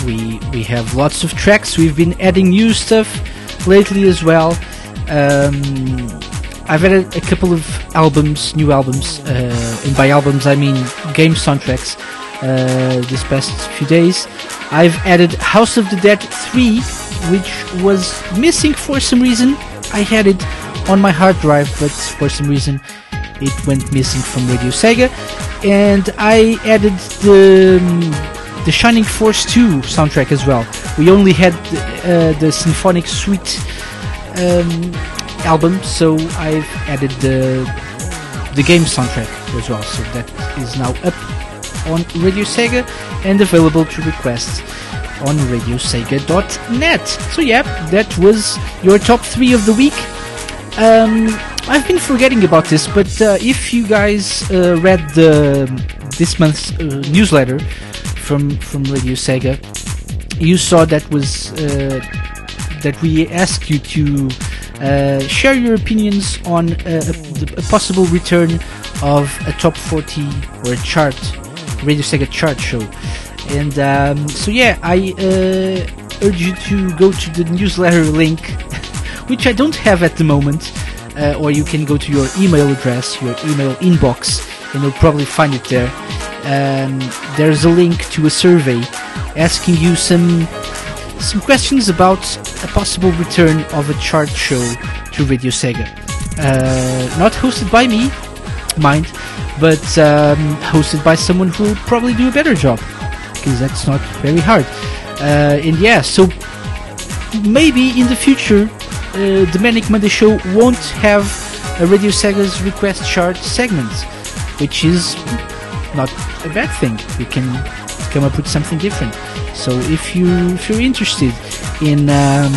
we we have lots of tracks. We've been adding new stuff lately as well. Um, I've added a couple of albums, new albums, uh, and by albums I mean game soundtracks. Uh, this past few days, I've added House of the Dead 3, which was missing for some reason. I had it on my hard drive, but for some reason it went missing from Radio Sega. And I added the um, the Shining Force 2 soundtrack as well. We only had the, uh, the Symphonic Suite um, album, so I've added the the game soundtrack as well. So that is now up on Radio Sega and available to request on radiosega.net. So yeah, that was your top three of the week. Um, I've been forgetting about this, but uh, if you guys uh, read the this month's uh, newsletter from from Radio Sega, you saw that was uh, that we asked you to uh, share your opinions on uh, a, a possible return of a top 40 or a chart, Radio Sega chart show. And um, so yeah, I uh, urge you to go to the newsletter link, *laughs* which I don't have at the moment, uh, or you can go to your email address, your email inbox, and you'll probably find it there. Um, there's a link to a survey asking you some some questions about a possible return of a chart show to Radio Sega. Uh, not hosted by me, mind, but um, hosted by someone who will probably do a better job because that's not very hard. Uh, and yeah, so maybe in the future, uh, the Manic Monday show won't have a Radio Sega's request chart segment, which is not a bad thing. We can come up with something different. So if you if you're interested in um,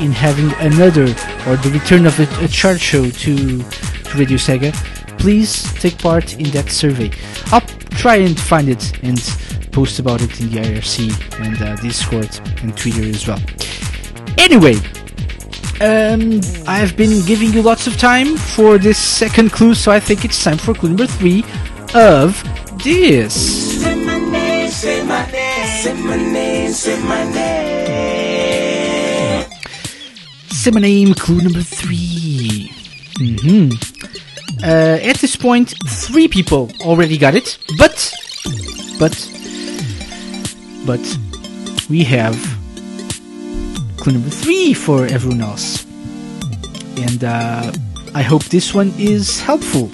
in having another or the return of a, a chart show to to Radio Sega, please take part in that survey. I'll try and find it and post about it in the IRC and uh, Discord and Twitter as well. Anyway, um, I've been giving you lots of time for this second clue, so I think it's time for clue number three of this. Say my name, say my name, say my name, say my name. Say my name, clue number three. hmm Uh, at this point, three people already got it, but, but, but, we have clue number three for everyone else. And uh, I hope this one is helpful.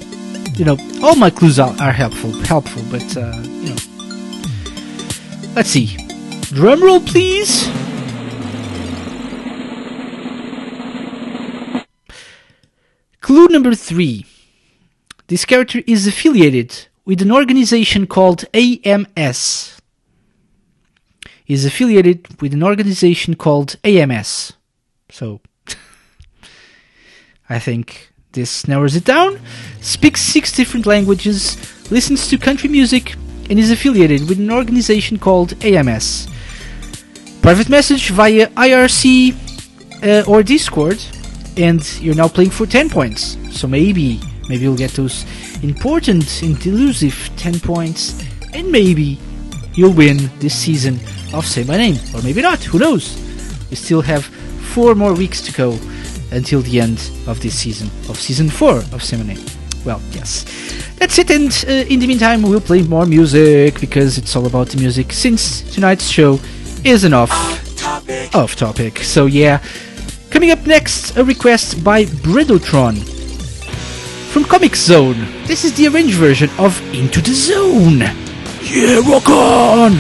You know, all my clues are, are helpful, helpful, but uh, you know. Let's see. Drum roll, please. Clue number three. This character is affiliated with an organization called AMS. Is affiliated with an organization called AMS. So, *laughs* I think this narrows it down. Speaks six different languages, listens to country music, and is affiliated with an organization called AMS. Private message via IRC uh, or Discord, and you're now playing for 10 points. So maybe, maybe you'll get those important and elusive 10 points, and maybe you'll win this season of Say My Name. Or maybe not, who knows? We still have four more weeks to go until the end of this season, of season 4 of Say My Name. Well, yes. That's it, and uh, in the meantime, we'll play more music because it's all about the music since tonight's show is an off topic. Off topic. So, yeah. Coming up next, a request by Brindletron from Comic Zone. This is the arranged version of Into the Zone. Yeah, rock on!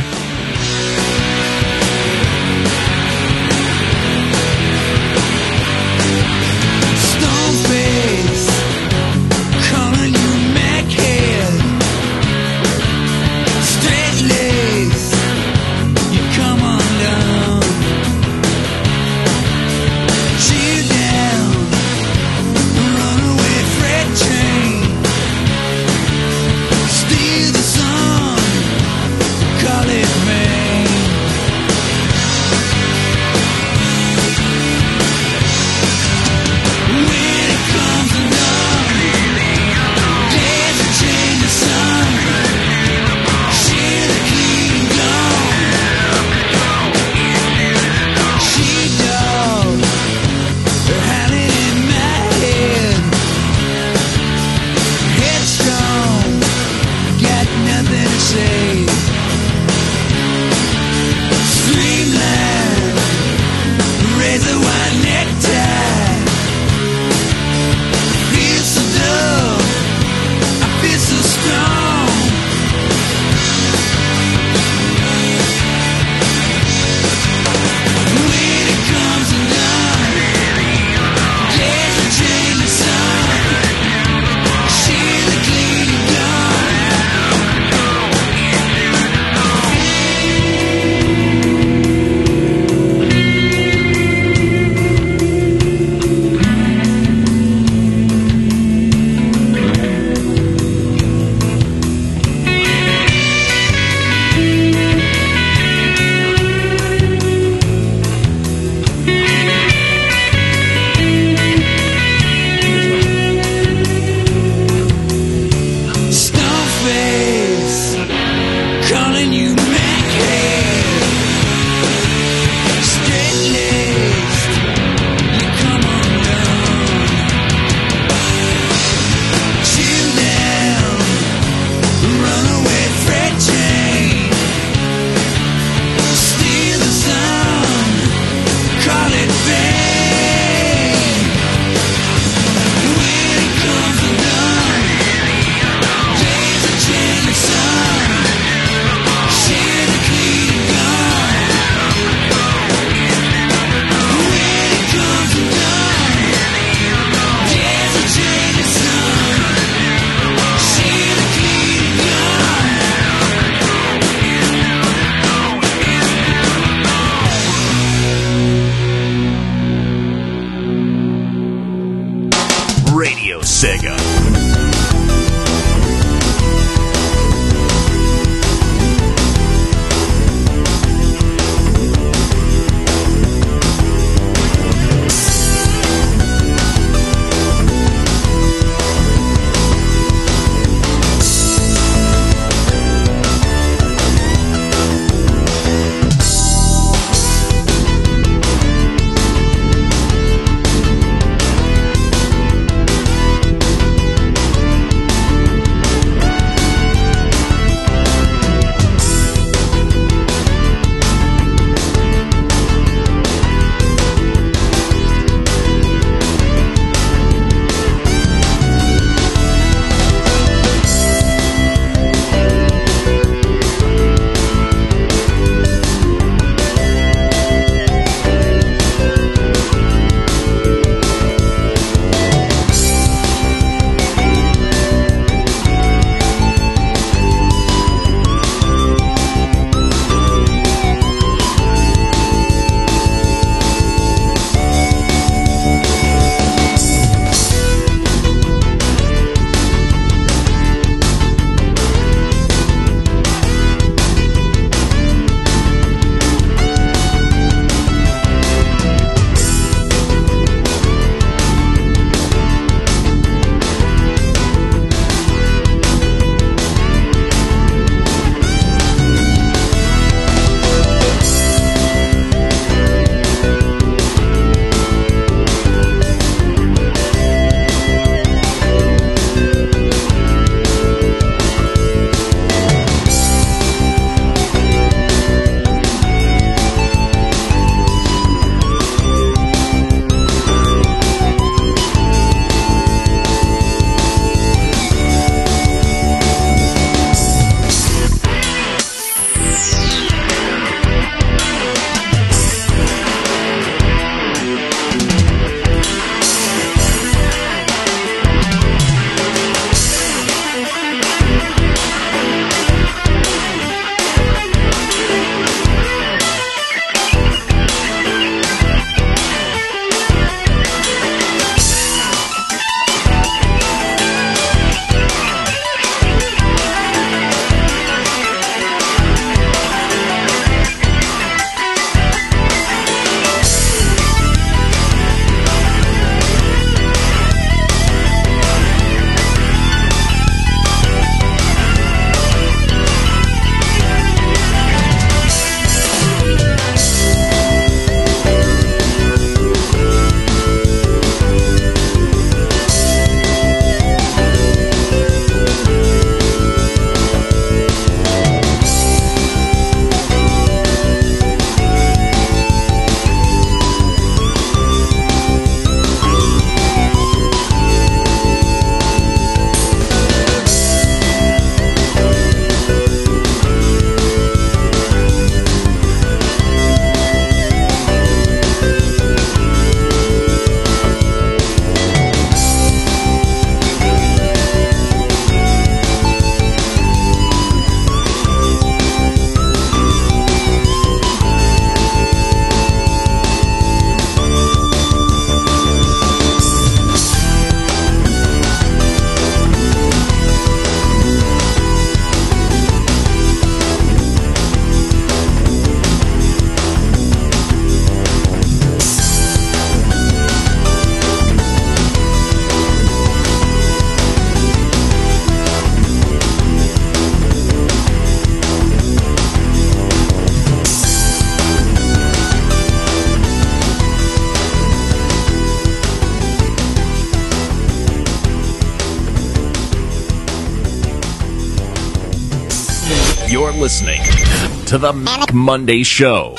To the Manic Monday Show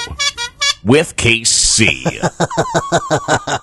with KC. *laughs*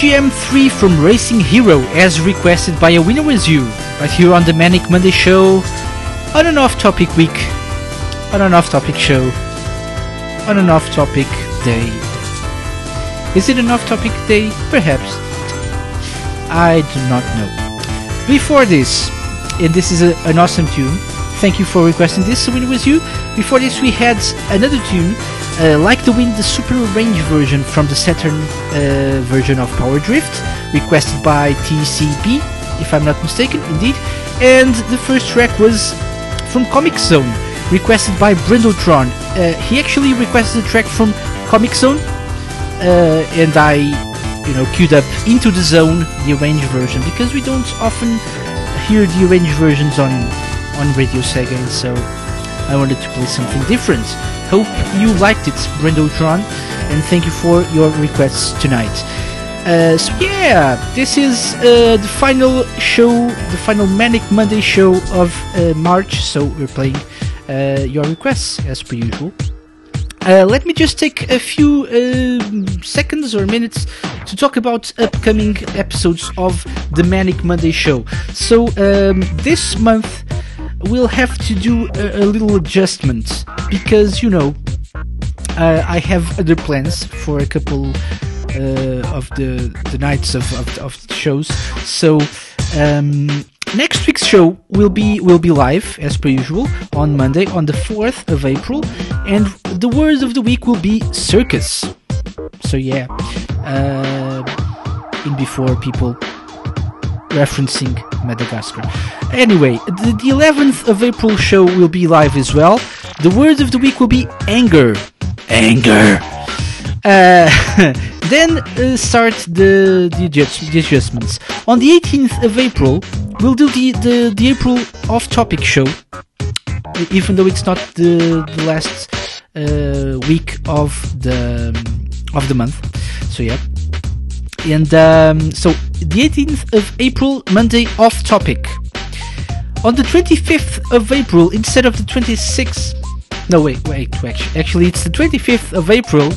BGM 3 from Racing Hero as requested by a winner was you, right here on the Manic Monday show, on an off topic week, on an off topic show, on an off topic day. Is it an off topic day? Perhaps. I do not know. Before this, and this is a, an awesome tune. Thank you for requesting this it was you. Before this, we had another tune, uh, like the Wind, the Super Range version from the Saturn uh, version of Power Drift, requested by TCP, if I'm not mistaken, indeed. And the first track was from Comix Zone, requested by Brindletron. Uh, he actually requested a track from Comix Zone, uh, and I, you know, queued up Into the Zone, the arranged version, because we don't often hear the arranged versions on on Radio Sega, so I wanted to play something different. Hope you liked it, Brindletron, and thank you for your requests tonight. Uh, so yeah, this is uh, the final show, the final Manic Monday show of uh, March. So we're playing uh, your requests as per usual. Uh, let me just take a few uh, seconds or minutes to talk about upcoming episodes of the Manic Monday show. So um, this month we'll have to do a, a little adjustment because you know uh, I have other plans for a couple uh, of the the nights of of, of the shows. So um, next week's show will be will be live as per usual on Monday on the fourth of April, and the word of the week will be circus. So yeah, uh, in before people referencing Madagascar. Anyway, the, the 11th of April show will be live as well. The word of the week will be anger. Anger. Uh, *laughs* then uh, start the, the, adjust, the adjustments. On the 18th of April, we'll do the, the, the April off topic show, even though it's not the, the last uh, week of the, of the month. So, yeah. And um, so, the 18th of April, Monday off topic. On the 25th of April, instead of the 26th, no wait, wait, wait, actually it's the 25th of April,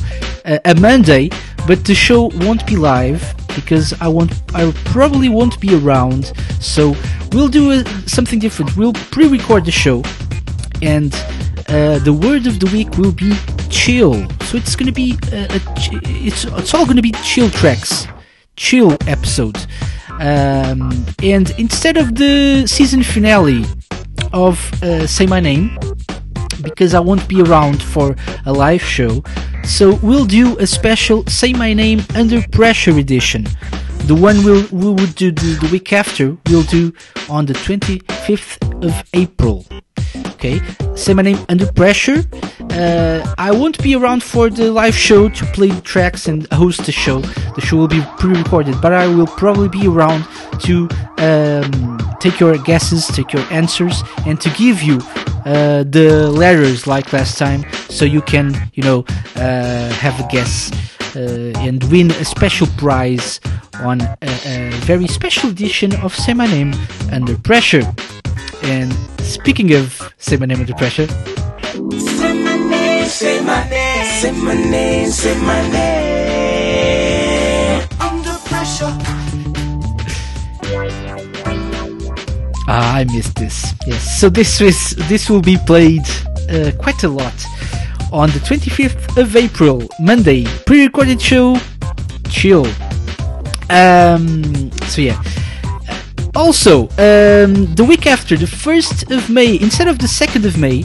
uh, a Monday, but the show won't be live because I won't, I probably won't be around. So we'll do a, something different. We'll pre-record the show, and uh, the word of the week will be chill. So it's gonna be a, a it's it's all gonna be chill tracks, chill episode. Um, and instead of the season finale of uh, Say My Name, because I won't be around for a live show, so we'll do a special Say My Name Under Pressure edition. The one we'll, we would do the, the week after, we'll do on the 25th of April. Okay, say my name under pressure. Uh, I won't be around for the live show to play the tracks and host the show. The show will be pre-recorded, but I will probably be around to um, take your guesses, take your answers, and to give you uh, the letters like last time, so you can, you know, uh, have a guess and win a special prize on a, a very special edition of Say My Name Under Pressure. And speaking of Say My Name Under Pressure, Say my name, say my name, say my name, say my name. Under pressure. Ah, I missed this. Yes, so this is this will be played uh, quite a lot on the 25th of April, Monday, pre-recorded show. Chill. Um. So yeah. Also, um, the week after, the 1st of May, instead of the 2nd of May,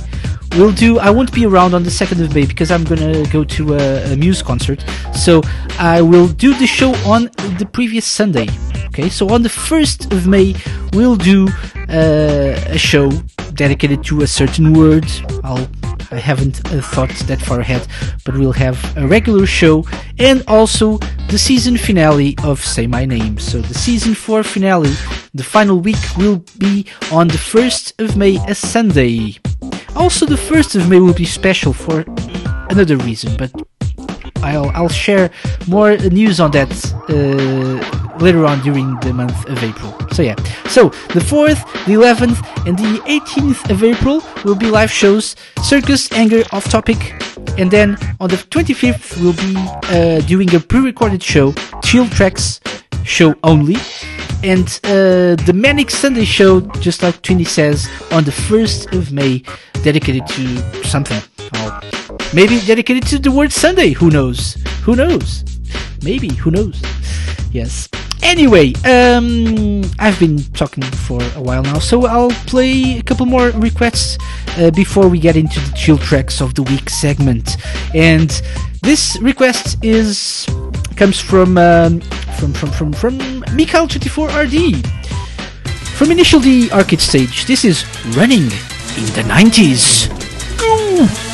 we'll do. I won't be around on the 2nd of May because I'm gonna go to a, a Muse concert. So I will do the show on the previous Sunday. Okay, so on the 1st of May, we'll do uh, a show dedicated to a certain word. I'll. I haven't uh, thought that far ahead, but we'll have a regular show and also the season finale of Say My Name. So the season 4 finale, the final week will be on the 1st of May, a Sunday. Also, the 1st of May will be special for another reason, but I'll, I'll share more news on that uh, later on during the month of April. So yeah. So the 4th, the 11th, and the 18th of April will be live shows. Circus, Anger, Off Topic. And then on the 25th, we'll be uh, doing a pre-recorded show, Chill Tracks show only. And uh, the Manic Sunday show, just like Twinny says, on the 1st of May, dedicated to something. Maybe dedicated to the word Sunday. Who knows? Who knows? Maybe. Who knows? Yes. Anyway, um, I've been talking for a while now, so I'll play a couple more requests uh, before we get into the chill tracks of the week segment. And this request is comes from um, from from from from Mikhail 24RD from Initial D Arcade Stage. This is running in the 90s. Thank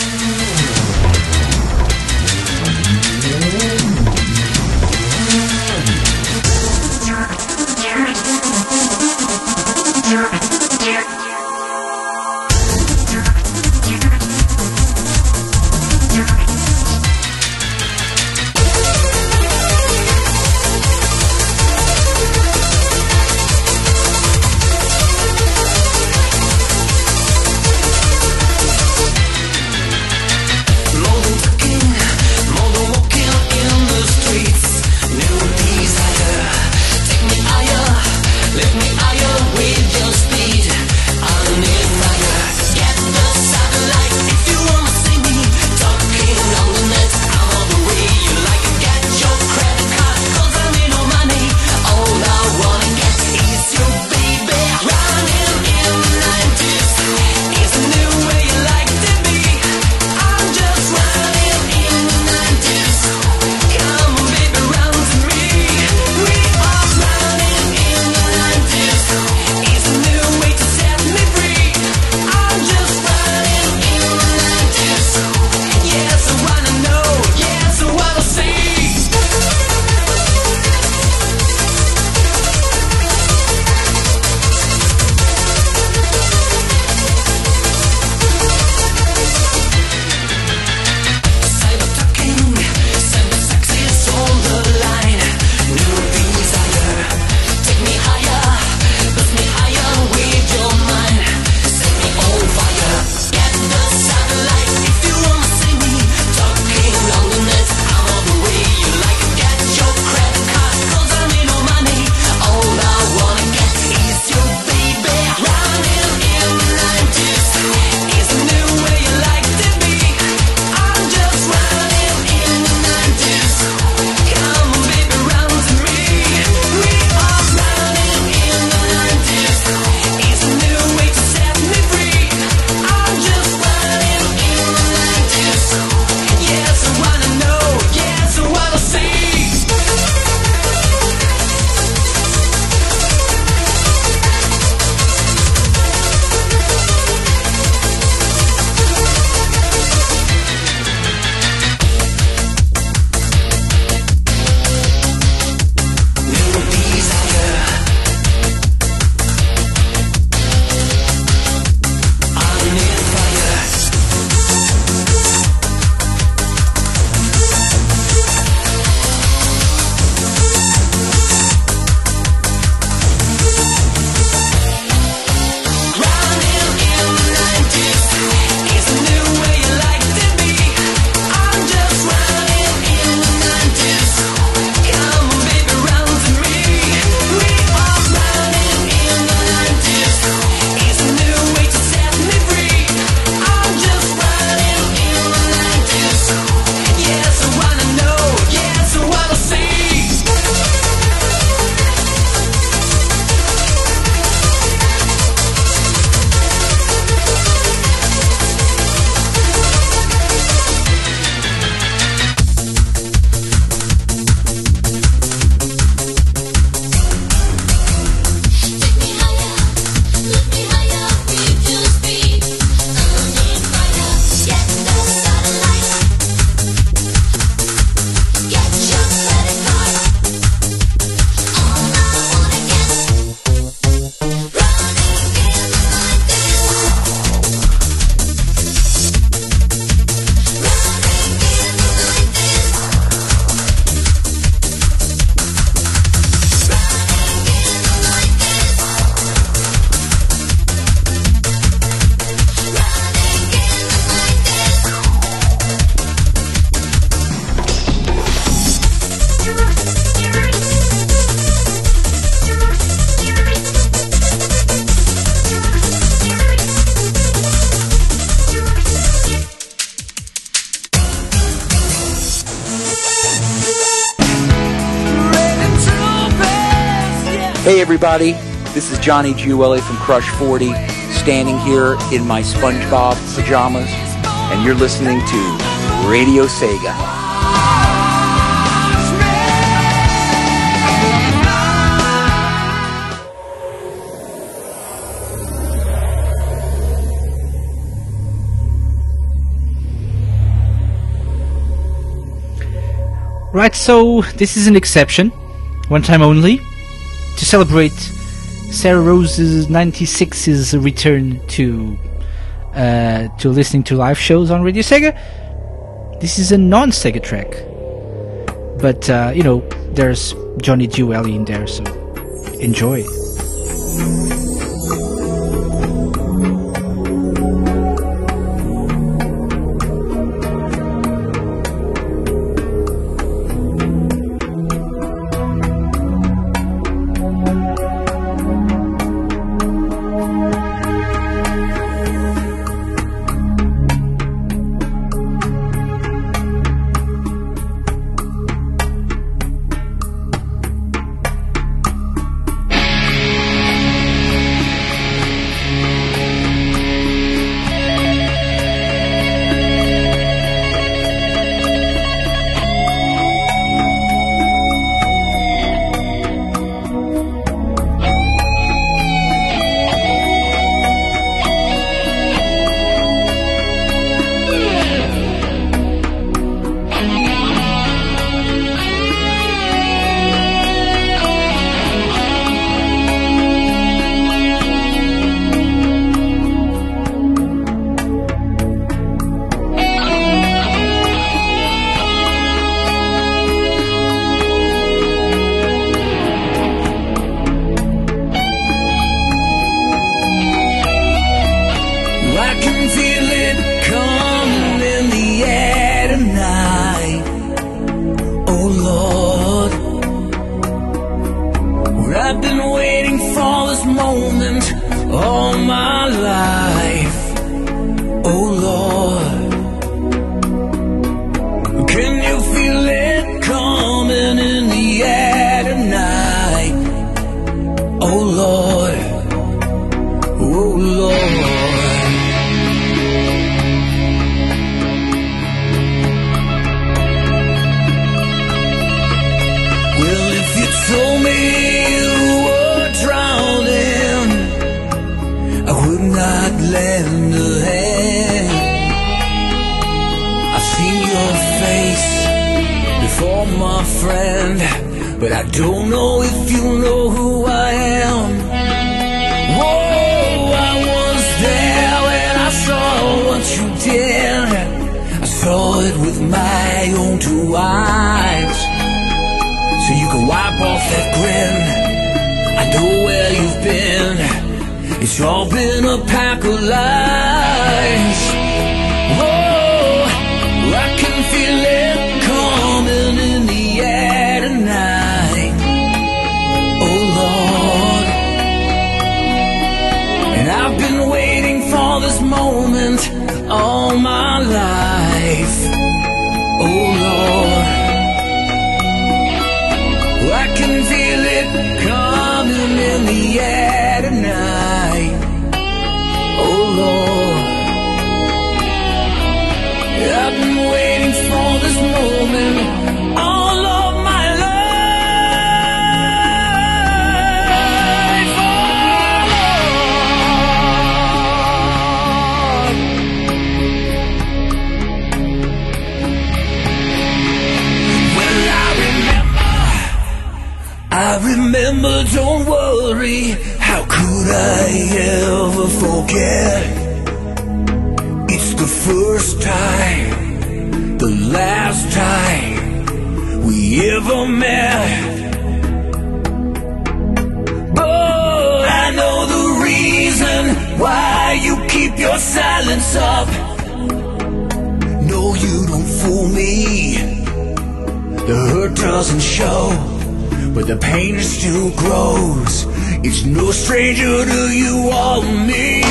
Hey everybody, this is Johnny Gioeli from Crush 40, standing here in my SpongeBob pajamas, and you're listening to Radio Sega. Right, so this is an exception, one time only, to celebrate Sarah Rose's 96's return to uh, to listening to live shows on Radio Sega. This is a non-Sega track, but uh, you know there's Johnny Gioeli in there, so enjoy. I remember, don't worry, how could I ever forget? It's the first time, the last time we ever met. But I know the reason why you keep your silence up. No, you don't fool me. The hurt doesn't show but the pain still grows. It's no stranger to you or me.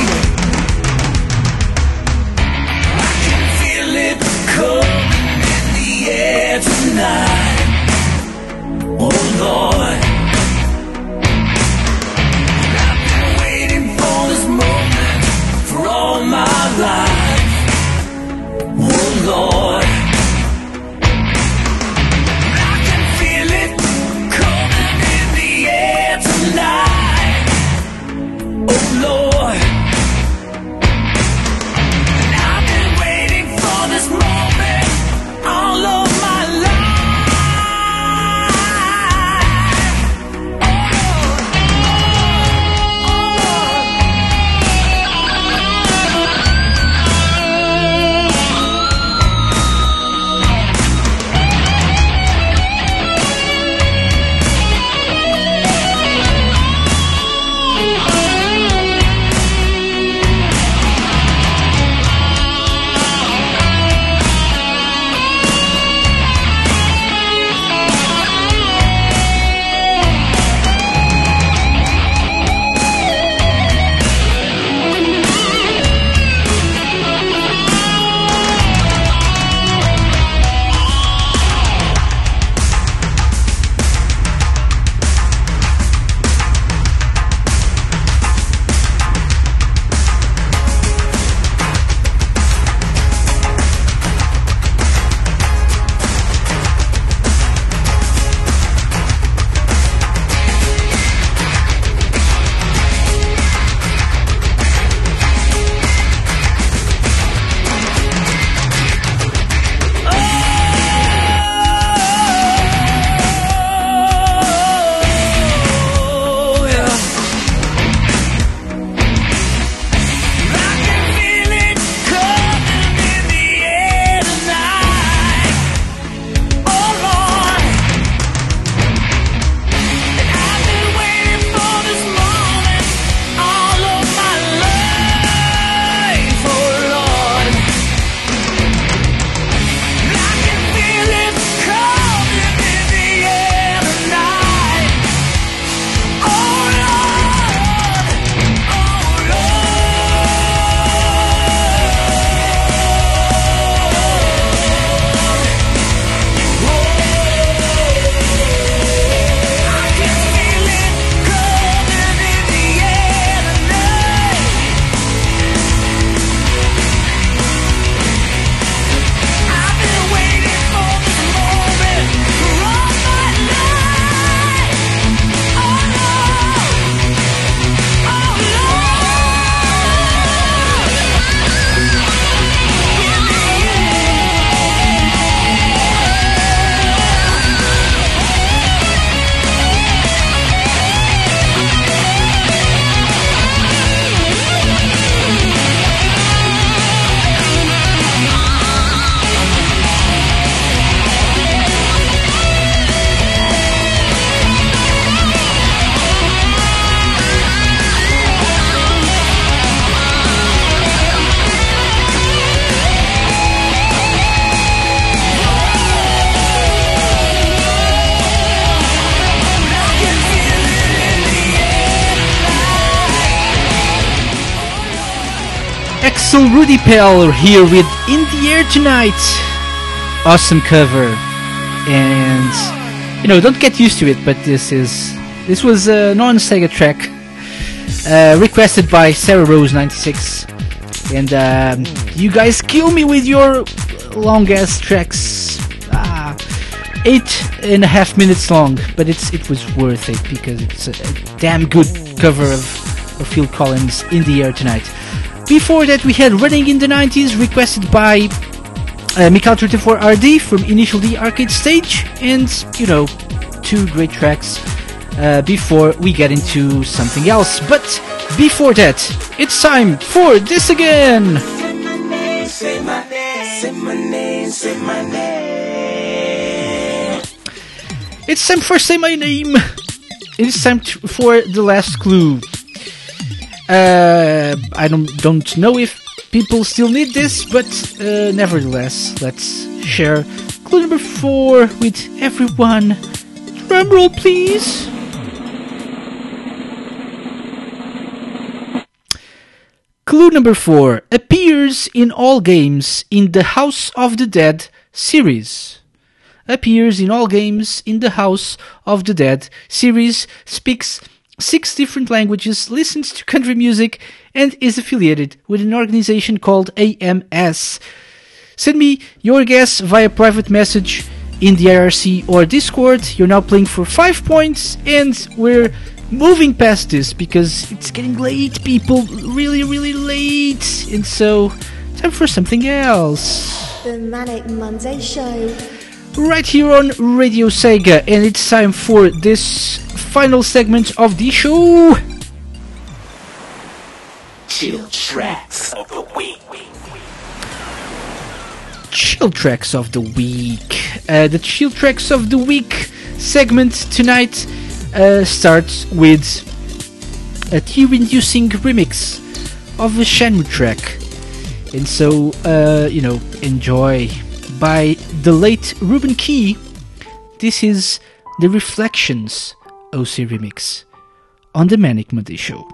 I can feel it coming in the air tonight. Oh Lord. I've been waiting for this moment for all my life. Oh Lord. Axel Rudi Pell here with In the Air Tonight. Awesome cover. And you know, don't get used to it, but this is this was a non-Sega track uh, requested by Sarah Rose 96. And um, you guys kill me with your long ass tracks. Ah, eight and a half minutes long, but it's it was worth it because it's a, a damn good cover of, of Phil Collins in the air tonight. Before that, we had Running in the 90s, requested by uh, Mikal34RD from Initial D Arcade Stage, and you know, two great tracks uh, before we get into something else. But before that, it's time for this again! It's time for Say My Name! It's time t- for the last clue. Uh, I don't don't know if people still need this, but uh, nevertheless, let's share clue number four with everyone. Drumroll, please. Clue number four appears in all games in the House of the Dead series. Appears in all games in the House of the Dead series, speaks six different languages, listens to country music, and is affiliated with an organization called AMS. Send me your guess via private message in the IRC or Discord. You're now playing for five points, and we're moving past this because it's getting late, people. Really, really late. And so, time for something else. The Manic Monday Show. Right here on Radio Sega, and it's time for this final segment of the show. Chill tracks of the week. Chill Tracks of the Week. Uh, the Chill Tracks of the Week segment tonight uh, starts with a tear-inducing remix of a Shenmue track. And so, uh, you know, enjoy by the late Ruben Key. This is the Reflections OC remix on the Manic Monday Show.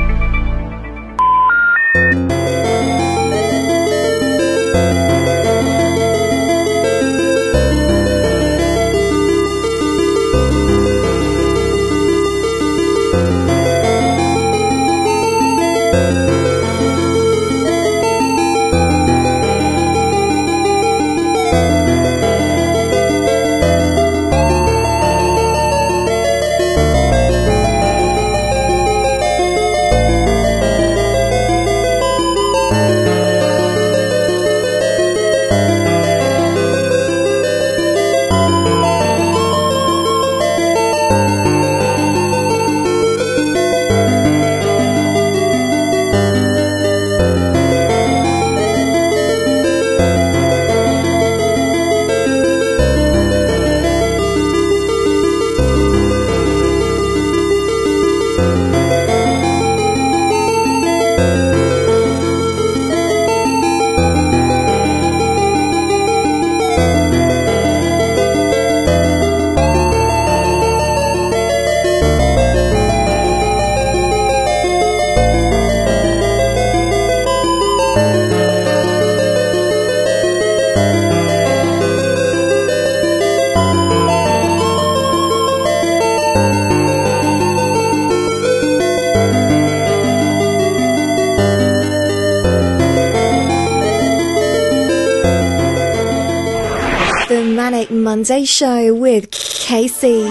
Monday Show with Casey.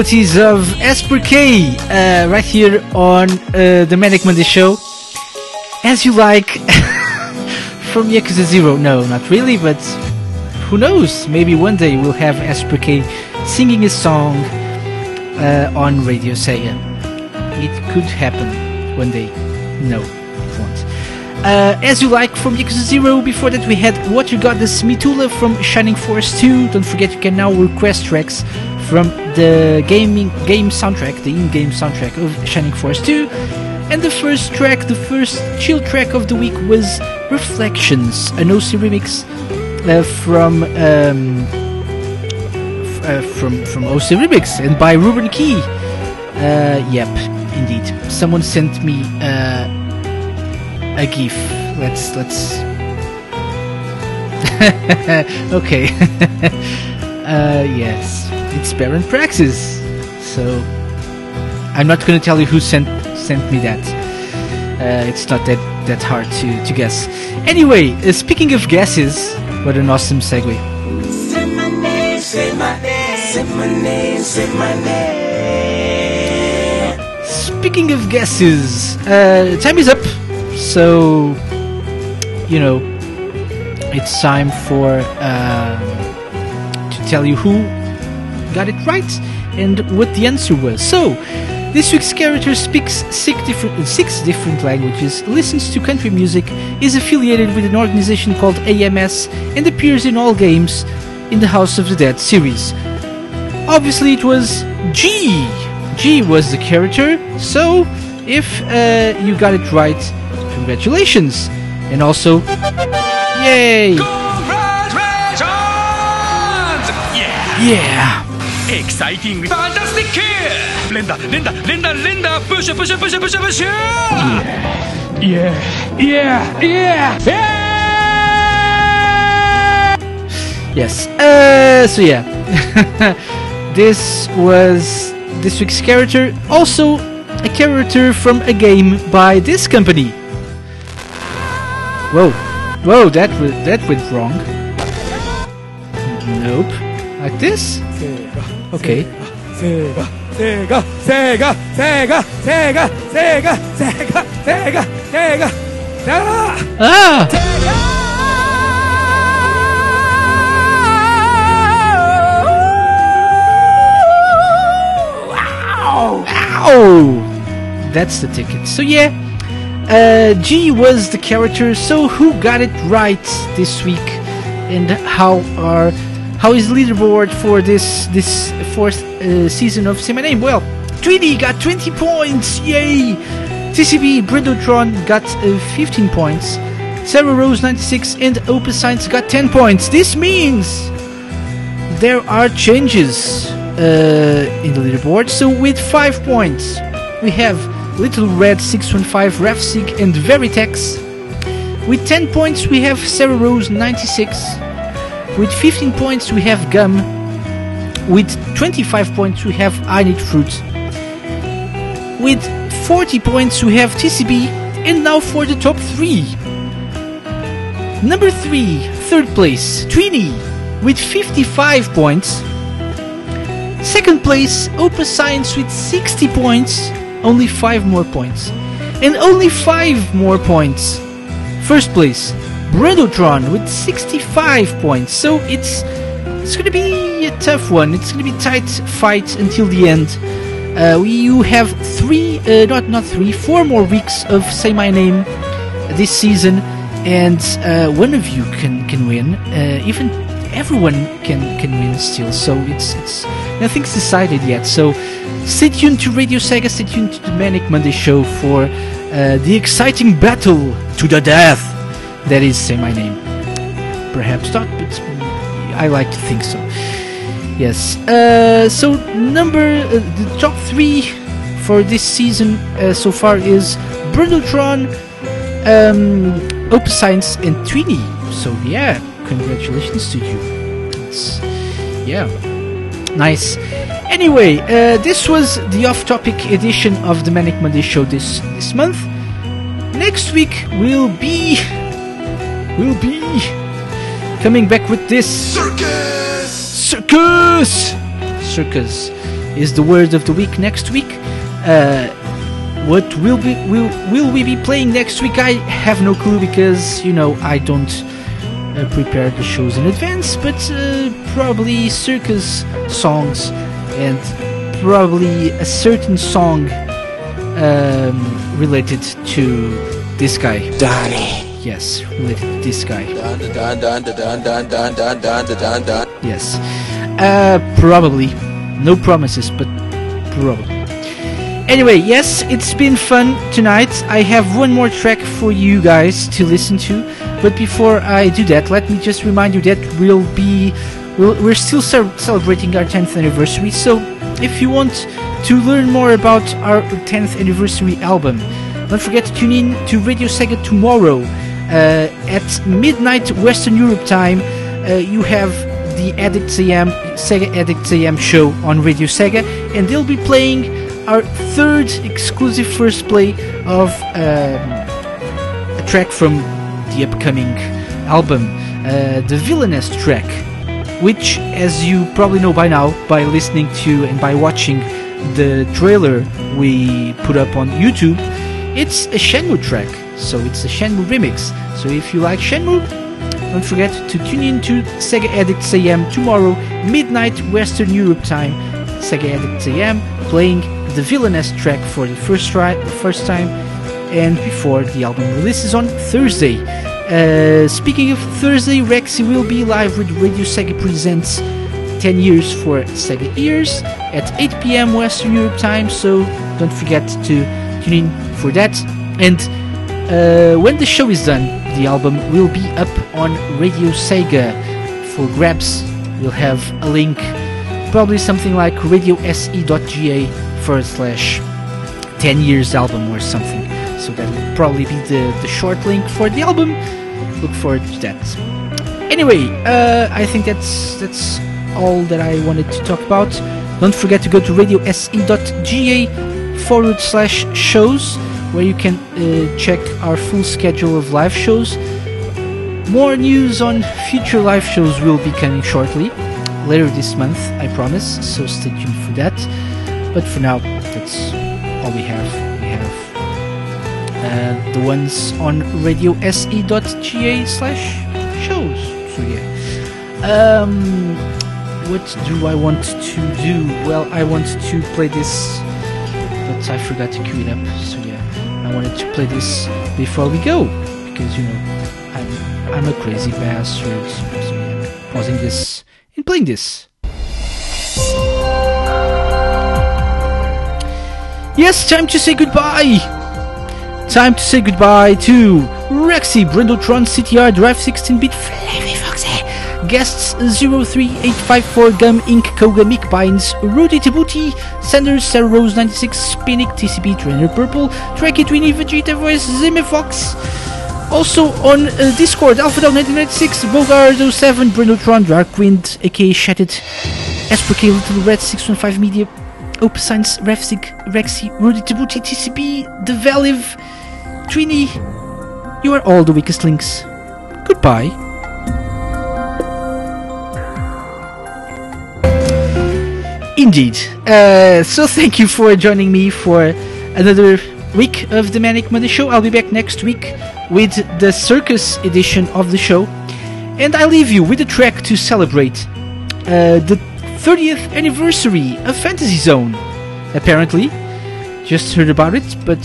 Of Esper uh, right here on uh, the Manic Monday show. As you like *laughs* from Yakuza Zero. No, not really, but who knows? Maybe one day we'll have Esper singing a song uh, on Radio Sega. It could happen one day. No, it won't. Uh, as you like from Yakuza Zero. Before that, we had What You Got This Mitula from Shining Force 2. Don't forget, you can now request tracks from the gaming game soundtrack, the in-game soundtrack of Shining Force 2. And the first track, the first chill track of the week was Reflections, an OC remix uh, from um, f- uh, from from OC Remix and by Ruben Key. Uh, yep, indeed. Someone sent me uh, a GIF. Let's let's. *laughs* okay. *laughs* uh, yes, it's Baron Praxis. So I'm not going to tell you who sent sent me that. Uh, it's not that that hard to to guess. Anyway, uh, speaking of guesses, what an awesome segue. Say my name, say my name, say my name, say my name. Speaking of guesses, uh, time is up. So, you know, it's time for um, to tell you who got it right and what the answer was. So, this week's character speaks six different six different languages, listens to country music, is affiliated with an organization called AMS, and appears in all games in the House of the Dead series. Obviously, it was G. G was the character. So, if uh, you got it right, congratulations, and also, yay! Yeah. エキサイティングファンタスティック連打連打連打連打プッシュプッシュプッシュプッシュプッシュイエーイエーイエーイエー Yes. Uh, so yeah, *laughs* this was this week's character. Also, a character from a game by this company. Whoa, whoa, that w- that went wrong. Nope, like this. Okay. Sega, Sega, Sega, Sega, Sega, Sega, Sega, Sega, Sega, Sega. Ah! Ow! That's the ticket. So yeah, uh, G was the character. So who got it right this week, and how are how is leaderboard for this this fourth uh, season of Say My Name? Well, Tweety got 20 points. Yay! TCB Brindletron got uh, 15 points. Sarah Rose 96 and Opus Science got 10 points. This means there are changes uh, in the leaderboard. So with 5 points, we have Little Red 615, Rafsig and Veritex. With 10 points, we have Sarah Rose 96. With 15 points, we have Gum. With 25 points, we have I Need Fruit. With 40 points, we have TCB. And now for the top 3. Number 3, third place, Tweeny, with 55 points. Second place, Opus Science with 60 points, only 5 more points. And only 5 more points. First place, Brindletron with 65 points. So it's it's gonna be a tough one. It's gonna be tight fight until the end. Uh, we, you have three, uh, not not three, four more weeks of Say My Name this season, and uh, one of you can can win. Uh, even everyone can can win still. So it's it's nothing's decided yet. So stay tuned to Radio Sega. Stay tuned to the Manic Monday show for uh, the exciting battle to the death. That is Say My Name. Perhaps not, but I like to think so. Yes. Uh, so number uh, the top three for this season uh, so far is Brindletron, um, Opus Science, and Tweeny. So yeah, congratulations to you. It's, yeah, nice. Anyway, uh, this was the off-topic edition of the Manic Monday show this this month. Next week we'll be we'll be coming back with this circus. Circus. Circus is the word of the week next week. Uh, what will be will will we be playing next week? I have no clue because you know I don't uh, prepare the shows in advance. But uh, probably circus songs and probably a certain song um, related to this guy. Donnie. Yes, with this guy. Yes. Uh, probably. No promises, but probably. Anyway, yes, it's been fun tonight. I have one more track for you guys to listen to, but before I do that, let me just remind you that we'll be we'll, we're still celebrating our 10th anniversary. So, if you want to learn more about our 10th anniversary album, don't forget to tune in to Radio Sega tomorrow at midnight Western Europe time. Uh, you have the Addicts AM Sega Addicts AM show on Radio Sega, and they'll be playing our third exclusive first play of um, a track from the upcoming album, uh, the Villainous track, which, as you probably know by now, by listening to and by watching the trailer we put up on YouTube, it's a Shenmue track. So it's a Shenmue remix. So if you like Shenmue, don't forget to tune in to Sega Addicts AM tomorrow, midnight Western Europe time. Sega Addicts AM playing the Villainous track for the first, try, first time and before the album releases on Thursday. Uh, speaking of Thursday, Rexy will be live with Radio Sega Presents 10 years for Sega Ears at 8 pm Western Europe time, so don't forget to tune in for that. And uh, when the show is done, the album will be up on Radio Sega for grabs. We'll have a link, probably something like radiose.ga forward slash 10 years album or something. So that will probably be the, the short link for the album. Look forward to that. Anyway, uh, I think that's that's all that I wanted to talk about. Don't forget to go to radiose.ga forward slash shows where you can uh, check our full schedule of live shows. More news on future live shows will be coming shortly, later this month, I promise, so stay tuned for that. But for now, that's all we have. We have uh, the ones on radiose.ga slash shows. So yeah. Um, what do I want to do? Well, I want to play this, but I forgot to queue it up. So yeah, I wanted to play this before we go because you know I'm I'm a crazy bastard. So yeah, pausing this and playing this. Yes, time to say goodbye. Time to say goodbye to Rexy, Brindletron, CTR, Drive 16-bit, Flavy Foxy, guests 03854, Gum Inc., Koga, Mick Pines, Rudy Tabuti, Sanders, Sarah Rose 96, Spinnick, TCP Trainer Purple, Trekkie Twinny, Vegeta Voice, Zimmy Fox. Also on uh, Discord, Alphadel 1996, Bogard 07, Brindletron, Darkwind, aka Shattered, Esproke, Little Red 615 Media, Opus Science, Refsig, Rexy, Rudy Tabuti, TCB, The Valiv, Trini. You are all the weakest links. Goodbye. Indeed. Uh, so thank you for joining me for another week of the Manic Monday Show. I'll be back next week with the circus edition of the show. And I leave you with a track to celebrate uh, the 30th anniversary of Fantasy Zone. Apparently, just heard about it, but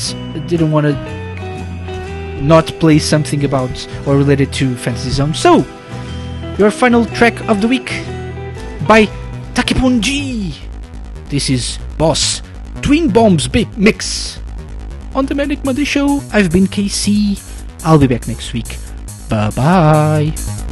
didn't want to not play something about or related to Fantasy Zone. So, your final track of the week by Takeponji. This is Boss Twin Bombs Big Mix. On the Manic Monday Show, I've been KC. I'll be back next week. Bye bye.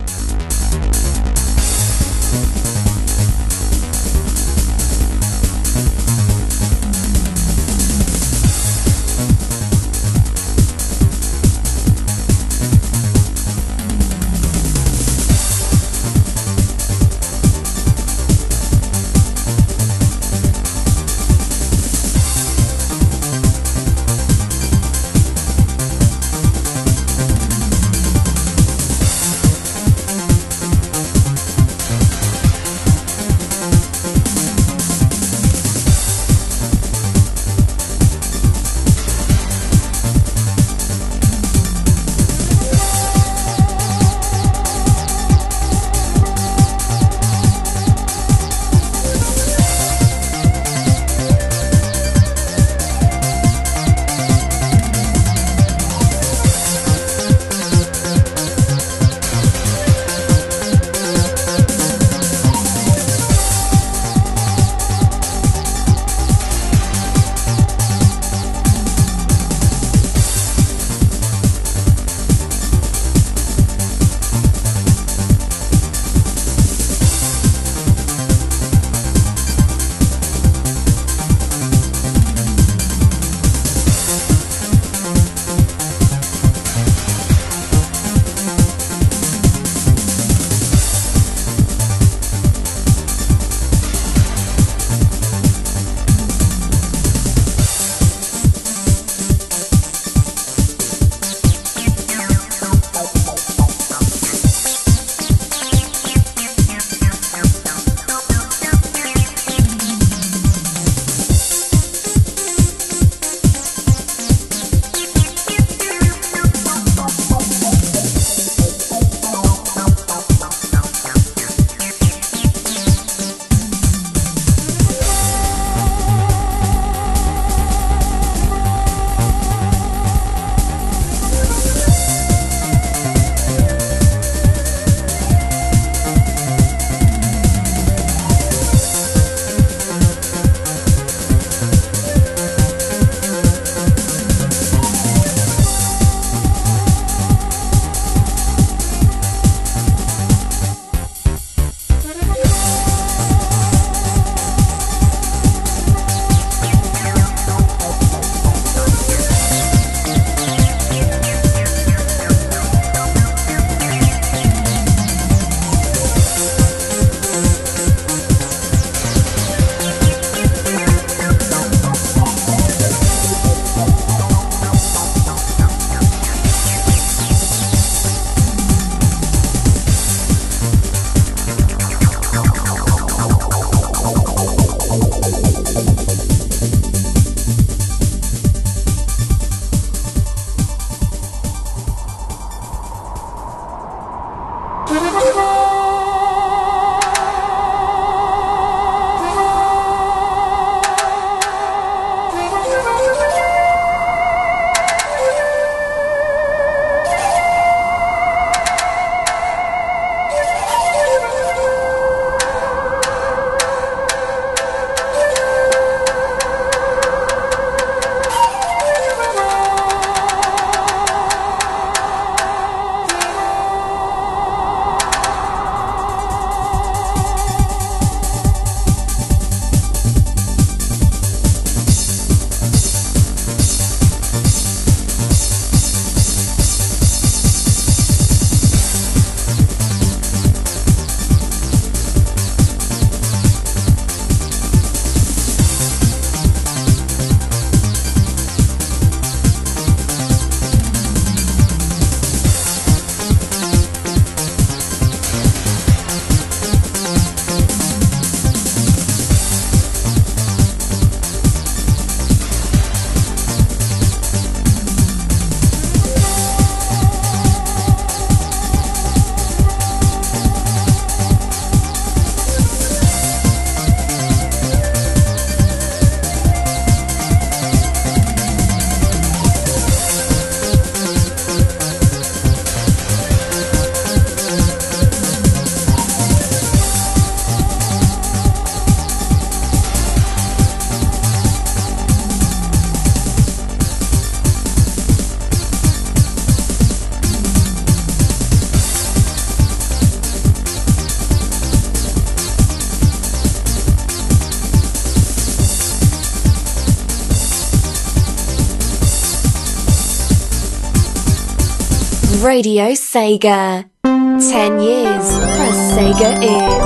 Radio Sega. 10 years plus Sega is.